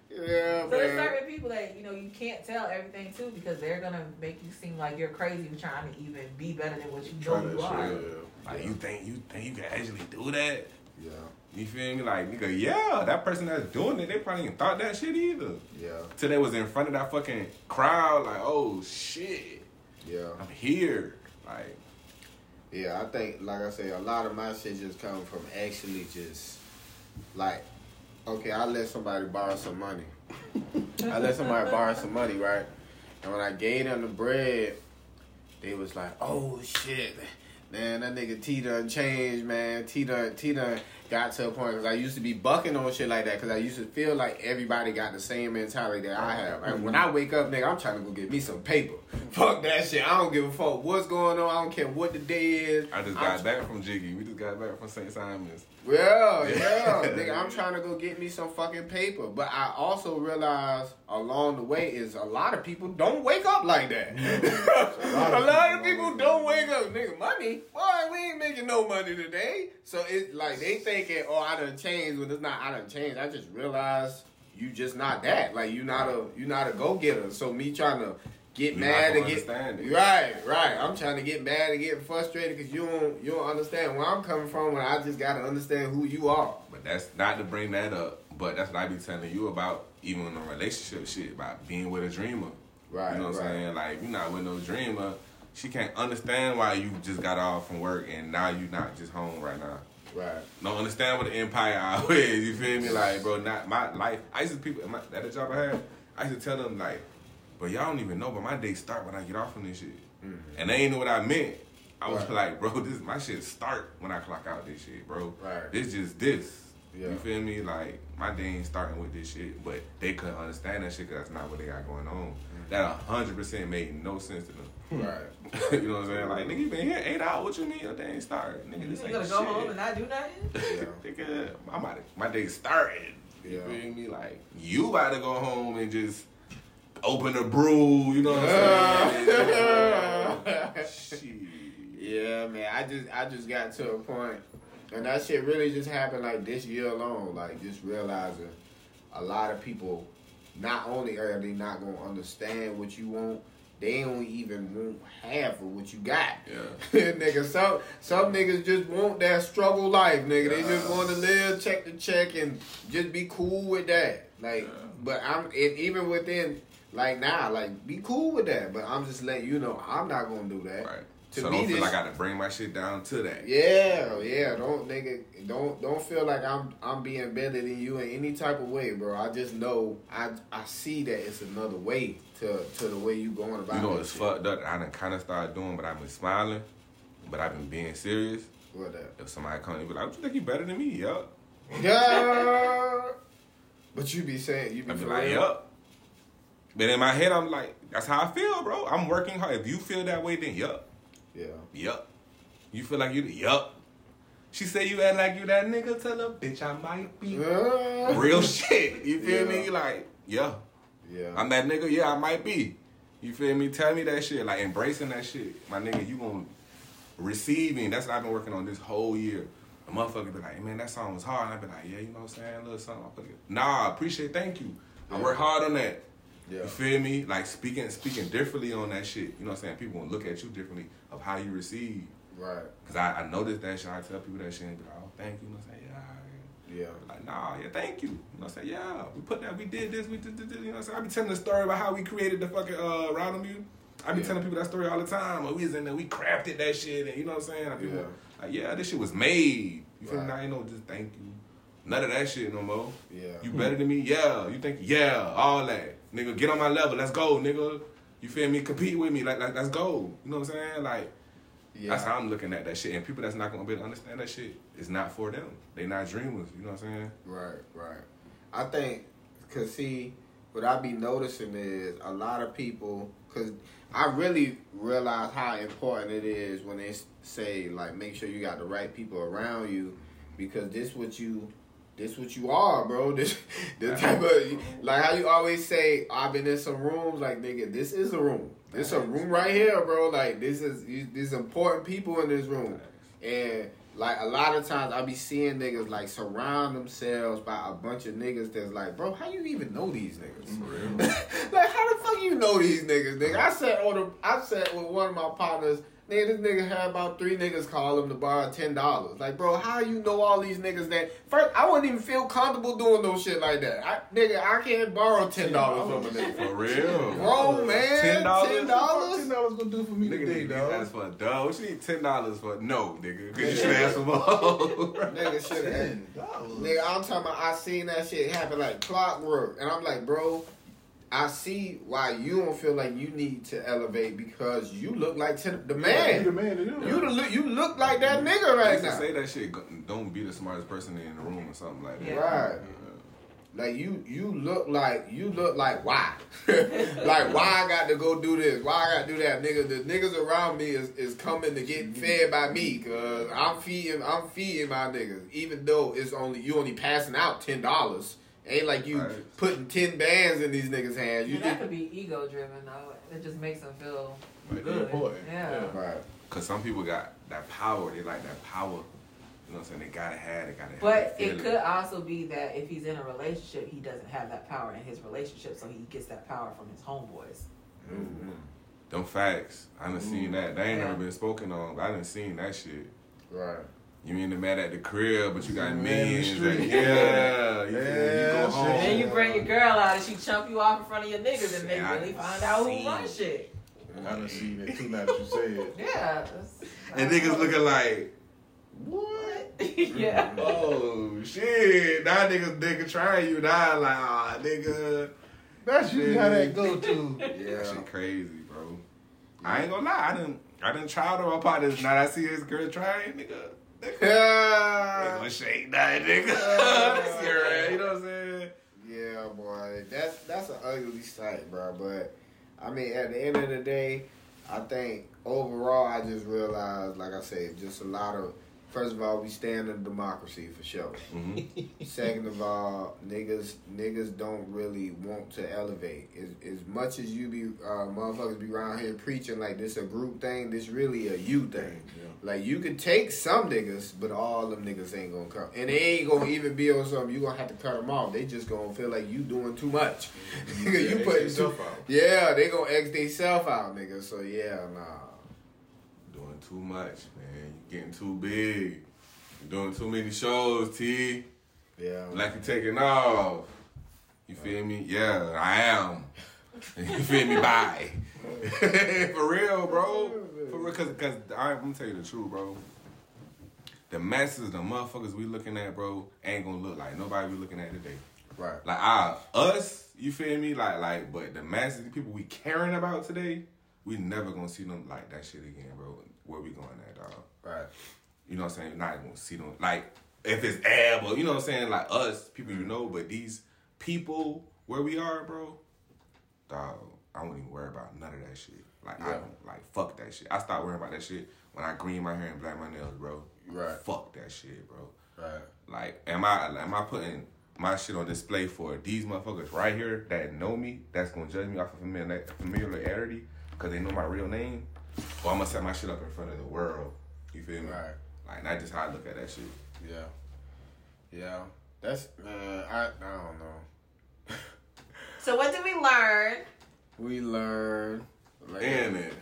Yeah, So there's man. certain people that you know you can't tell everything to because they're gonna make you seem like you're crazy for trying to even be better than what you know Try you are. Yeah. Like, you think you think you can actually do that? Yeah, You feel me? Like, nigga, yeah, that person that's doing it, they probably even thought that shit either. yeah, Till they was in front of that fucking crowd, like, oh shit, yeah, I'm here. Like, yeah. I think, like I say, a lot of my shit just come from actually just like, okay, I let somebody borrow some money. I let somebody borrow some money, right? And when I gave them the bread, they was like, "Oh shit, man, that nigga T done changed, man. T done, T done got to a point because I used to be bucking on shit like that because I used to feel like everybody got the same mentality that I have. Like when mm-hmm. I wake up, nigga, I'm trying to go get me some paper. Fuck that shit. I don't give a fuck what's going on. I don't care what the day is. I just I'm got back from Jiggy. We just got back from St. Simon's. Yeah, yeah, nigga. I'm trying to go get me some fucking paper, but I also realize along the way is a lot of people don't wake up like that. a lot of people don't wake up, nigga. Money, boy, we ain't making no money today. So it's like they thinking, oh, I done changed when it's not. I done changed. I just realized you just not that. Like you not a you not a go getter. So me trying to get You mad and get it. right, right. I'm trying to get mad and get frustrated because you don't you don't understand where I'm coming from. When I just gotta understand who you are. But that's not to bring that up. But that's what I be telling you about, even in a relationship shit, about being with a dreamer. Right, You know what right. I'm saying? Like, you're not with no dreamer. She can't understand why you just got off from work and now you not just home right now. Right. Don't understand what the empire hour is. You feel me? Like, bro, not my life. I used to people my, at the job I had. I used to tell them like, but y'all don't even know. But my day start when I get off from this shit, Mm-hmm. and they ain't know what I meant. I was Right. like, bro, this my shit start when I clock out this shit, bro. Right. This just this. Yeah. You feel me? Like my day ain't starting with this shit, but they couldn't understand that shit because that's not what they got going on. Mm-hmm. That hundred percent made no sense to them. Right. you know what I'm saying? Like nigga, you been here eight hours. What you mean your day ain't started? Nigga, this You ain't gonna shit. go home and not do nothing? Yeah. nigga, my my, my day started. You Yeah. feel me? Like you about to go home and just open a brew. You know what I'm saying? shit. Yeah, man. I just I just got to a point, and that shit really just happened like this year alone. Like just realizing a lot of people, not only are they not gonna understand what you want, they don't even want half of what you got. Yeah. nigga, some some niggas just want that struggle life, nigga. They just want to live check to check and just be cool with that. Like, Yeah. but I'm and even within like now, like be cool with that. But I'm just letting you know I'm not gonna do that. Right. To so me, don't feel this- like I gotta bring my shit down to that. Yeah, yeah. Don't nigga, don't don't feel like I'm I'm being better than you in any type of way, bro. I just know I I see that it's another way to to the way you going about. It. You know it's shit. fucked up. that I done kind of started doing, but I've been smiling, but I've been being serious. What that? If somebody come and be like, "What you think you better than me?" Yup. Yeah. But you be saying you be I be like, "Yup." But in my head, I'm like, "That's how I feel, bro. I'm working hard. If you feel that way, then yup, Yeah. yup. You feel like you, yup." She say you act like you that nigga. Tell her, bitch, I might be. Yeah. Real shit. You feel Yeah. me? Like, yeah. Yeah. I'm that nigga, yeah, I might be. You feel me? Tell me that shit. Like embracing that shit. My nigga, you gonna receiving. That's what I've been working on this whole year. A motherfucker be like, hey, man, that song was hard. And I be like, yeah, you know what I'm saying? A little something. I put it. Nah, appreciate, thank you. I work hard on that. Yeah. You feel me? Like speaking speaking differently on that shit. You know what I'm saying? People gonna look at you differently of how you receive. Right. Cause I, I noticed that shit. I tell people that shit and be like, oh, thank you. You know what I'm saying? Yeah. Yeah. Like, nah, yeah, thank you. You know what I'm saying? Yeah, we put that, we did this, we did this, you know what I'm saying? I be telling the story about how we created the fucking uh, Random You. I be Yeah. telling people that story all the time. Or we was in there, we crafted that shit, and you know what I'm saying? Like, people, Yeah. like, yeah, this shit was made. You feel me? Right. Now, you know, just thank you. None of that shit no more. Yeah. You better than me? Yeah. You think? Yeah. All that. Nigga, get on my level. Let's go, nigga. You feel me? Compete with me. Like, like let's go. You know what I'm saying? Like, yeah. that's how I'm looking at that shit. And people that's not gonna be able to understand that shit, it's not for them. They not dreamers. You know what I'm saying? Right, right. I think, cause see, what I be noticing is a lot of people, cause I really realize how important it is when they say like make sure you got the right people around you, because this what you, this what you are, bro. This the type of like how you always say I've been in some rooms like nigga, this is a room. This a room right here, bro. Like this is there's important people in this room. And like a lot of times I be seeing niggas like surround themselves by a bunch of niggas that's like, bro, how you even know these niggas? Like how the fuck you know these niggas, nigga? I sat on the I sat with one of my partners. Nigga, this nigga had about three niggas call him to borrow ten dollars. Like, bro, how you know all these niggas that first I wouldn't even feel comfortable doing no shit like that. I nigga, I can't borrow ten dollars from a nigga. For real. Bro, man, Ten dollars. ten dollars. Ten dollars gonna do for me Nigga, today, dog. ask for dog. What you need ten dollars for? No, nigga. Cause you should ask for more. Nigga should have. Nigga, I'm talking about I seen that shit happen like clockwork. And I'm like, bro, I see why you don't feel like you need to elevate because you look like ten, the You the man. man to do. You the look you look like that nigga I right used to now. say that shit. Don't be the smartest person in the room or something like that. Yeah. Right. Like you you look like you look like why? like why I got to go do this? Why I got to do that? Nigga, the niggas around me is, is coming to get fed by me cause I'm feeding I'm feeding my niggas. Even though it's only you only passing out ten dollars. Ain't like you Right. putting ten bands in these niggas' hands. You And that could be ego driven though. It just makes them feel Like, good. yeah, boy. Yeah. Yeah. right. Cause some people got that power. They like that power. You know what I'm saying? They gotta have. They gotta. But have it could also be that if he's in a relationship, he doesn't have that power in his relationship, so he gets that power from his homeboys. Mm-hmm. Them facts. I done seen mm-hmm. that. They ain't Yeah. never been spoken on. But I done seen that shit. Right. You ain't the man at the crib, but you got Man in the millions. street. that- yeah, you, Yeah, you go home. And then you bring your girl out and she chump you off in front of your niggas and they Yeah, I really find out who seen. runs shit. I done seen it too now that you say it. Yeah. and niggas looking like, what? yeah. oh shit, now niggas nigga trying you now like, ah nigga. That's usually how that go to. That Yeah. shit crazy, bro. I ain't gonna lie, I didn't. I done tried on my partners. Now that I see his girl trying, nigga. Nigga. Ain't Yeah, gonna shake nothing, nigga. Your you know what I'm saying? yeah, boy. That's that's an ugly sight, bro. But I mean, at the end of the day, I think overall, I just realized, like I said, just a lot of. First of all, we stand in democracy for sure. Mm-hmm. Second of all, niggas niggas don't really want to elevate. As, as much as you be uh, motherfuckers be around here preaching like this a group thing, this really a you thing. Like you could take some niggas, but all them niggas ain't gonna come, and they ain't gonna even be on something. You gonna have to cut them off. They just gonna feel like you doing too much. Nigga, you putting yourself out. Yeah, they gonna X they self out, nigga. So yeah, nah. Too much, man. You getting too big. You doing too many shows, T. Yeah. Like you're taking off. You feel me? Yeah, I am. you feel me? Bye. For real, bro. For real, cause, cause I'm gonna tell you the truth, bro. The masses, the motherfuckers we looking at, bro, ain't gonna look like nobody we looking at today. right. Like ah, us, you feel me? Like like, but the masses, the people we caring about today, we never gonna see them like that shit again, bro. Where we going at, dog? Right. You know what I'm saying? You're not gonna see them like if it's Ab or you know what I'm saying, like us, people you know, but these people where we are, bro, dog, I won't even worry about none of that shit. Like I don't like fuck that shit. I stopped worrying about that shit when I green my hair and black my nails, bro. Right. Fuck that shit, bro. Right. Like, am I am I putting my shit on display for these motherfuckers right here that know me, that's gonna judge me off of familiar- familiarity because they know my real name? Or I'm gonna set my shit up in front of the world. You feel me? Right. Like, that's just how I look at that shit. Yeah. Yeah. That's man, I I don't know. So what did we learn? We learn like, And it,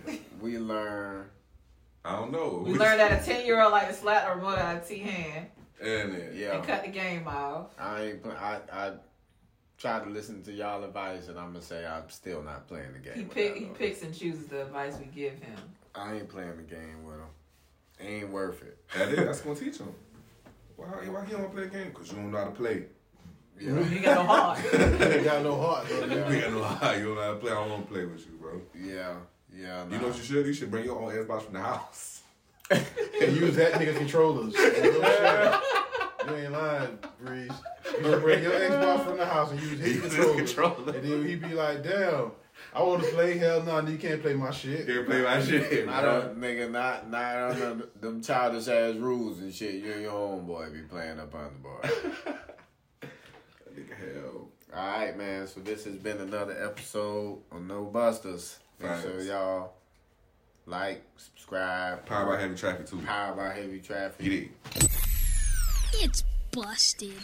we learn I don't know. We learned that a ten year old like to slap the remote out of T hand And it, yeah. and cut the game off. I ain't play, I I tried to listen to y'all advice and I'm gonna say I'm still not playing the game. He pick he picks and chooses the advice we give him. I ain't playing the game with him. Ain't worth it. That is, that's gonna teach him. Why, why he don't play the game? Because you don't know how to play. Yeah. You got no heart. You ain't got no heart, though. You ain't know how you don't know how to play. I don't want to play with you, bro. Yeah. Yeah. You know what you should? You should bring your own Xbox from the house. And use that nigga controllers. you ain't lying, Breeze. You bring your Xbox from the house and use his Use controller. And then he be like, damn, I want to play. Hell no, and you can't play my shit. Can't play my shit. I don't, nigga, not not under them childish ass rules and shit. You and your homeboy be playing up under boy. Nigga, hell. All right, man. So this has been another episode of No Busters. Make sure y'all like, subscribe, Power by heavy traffic too. Power by heavy traffic. Get it. It's busted.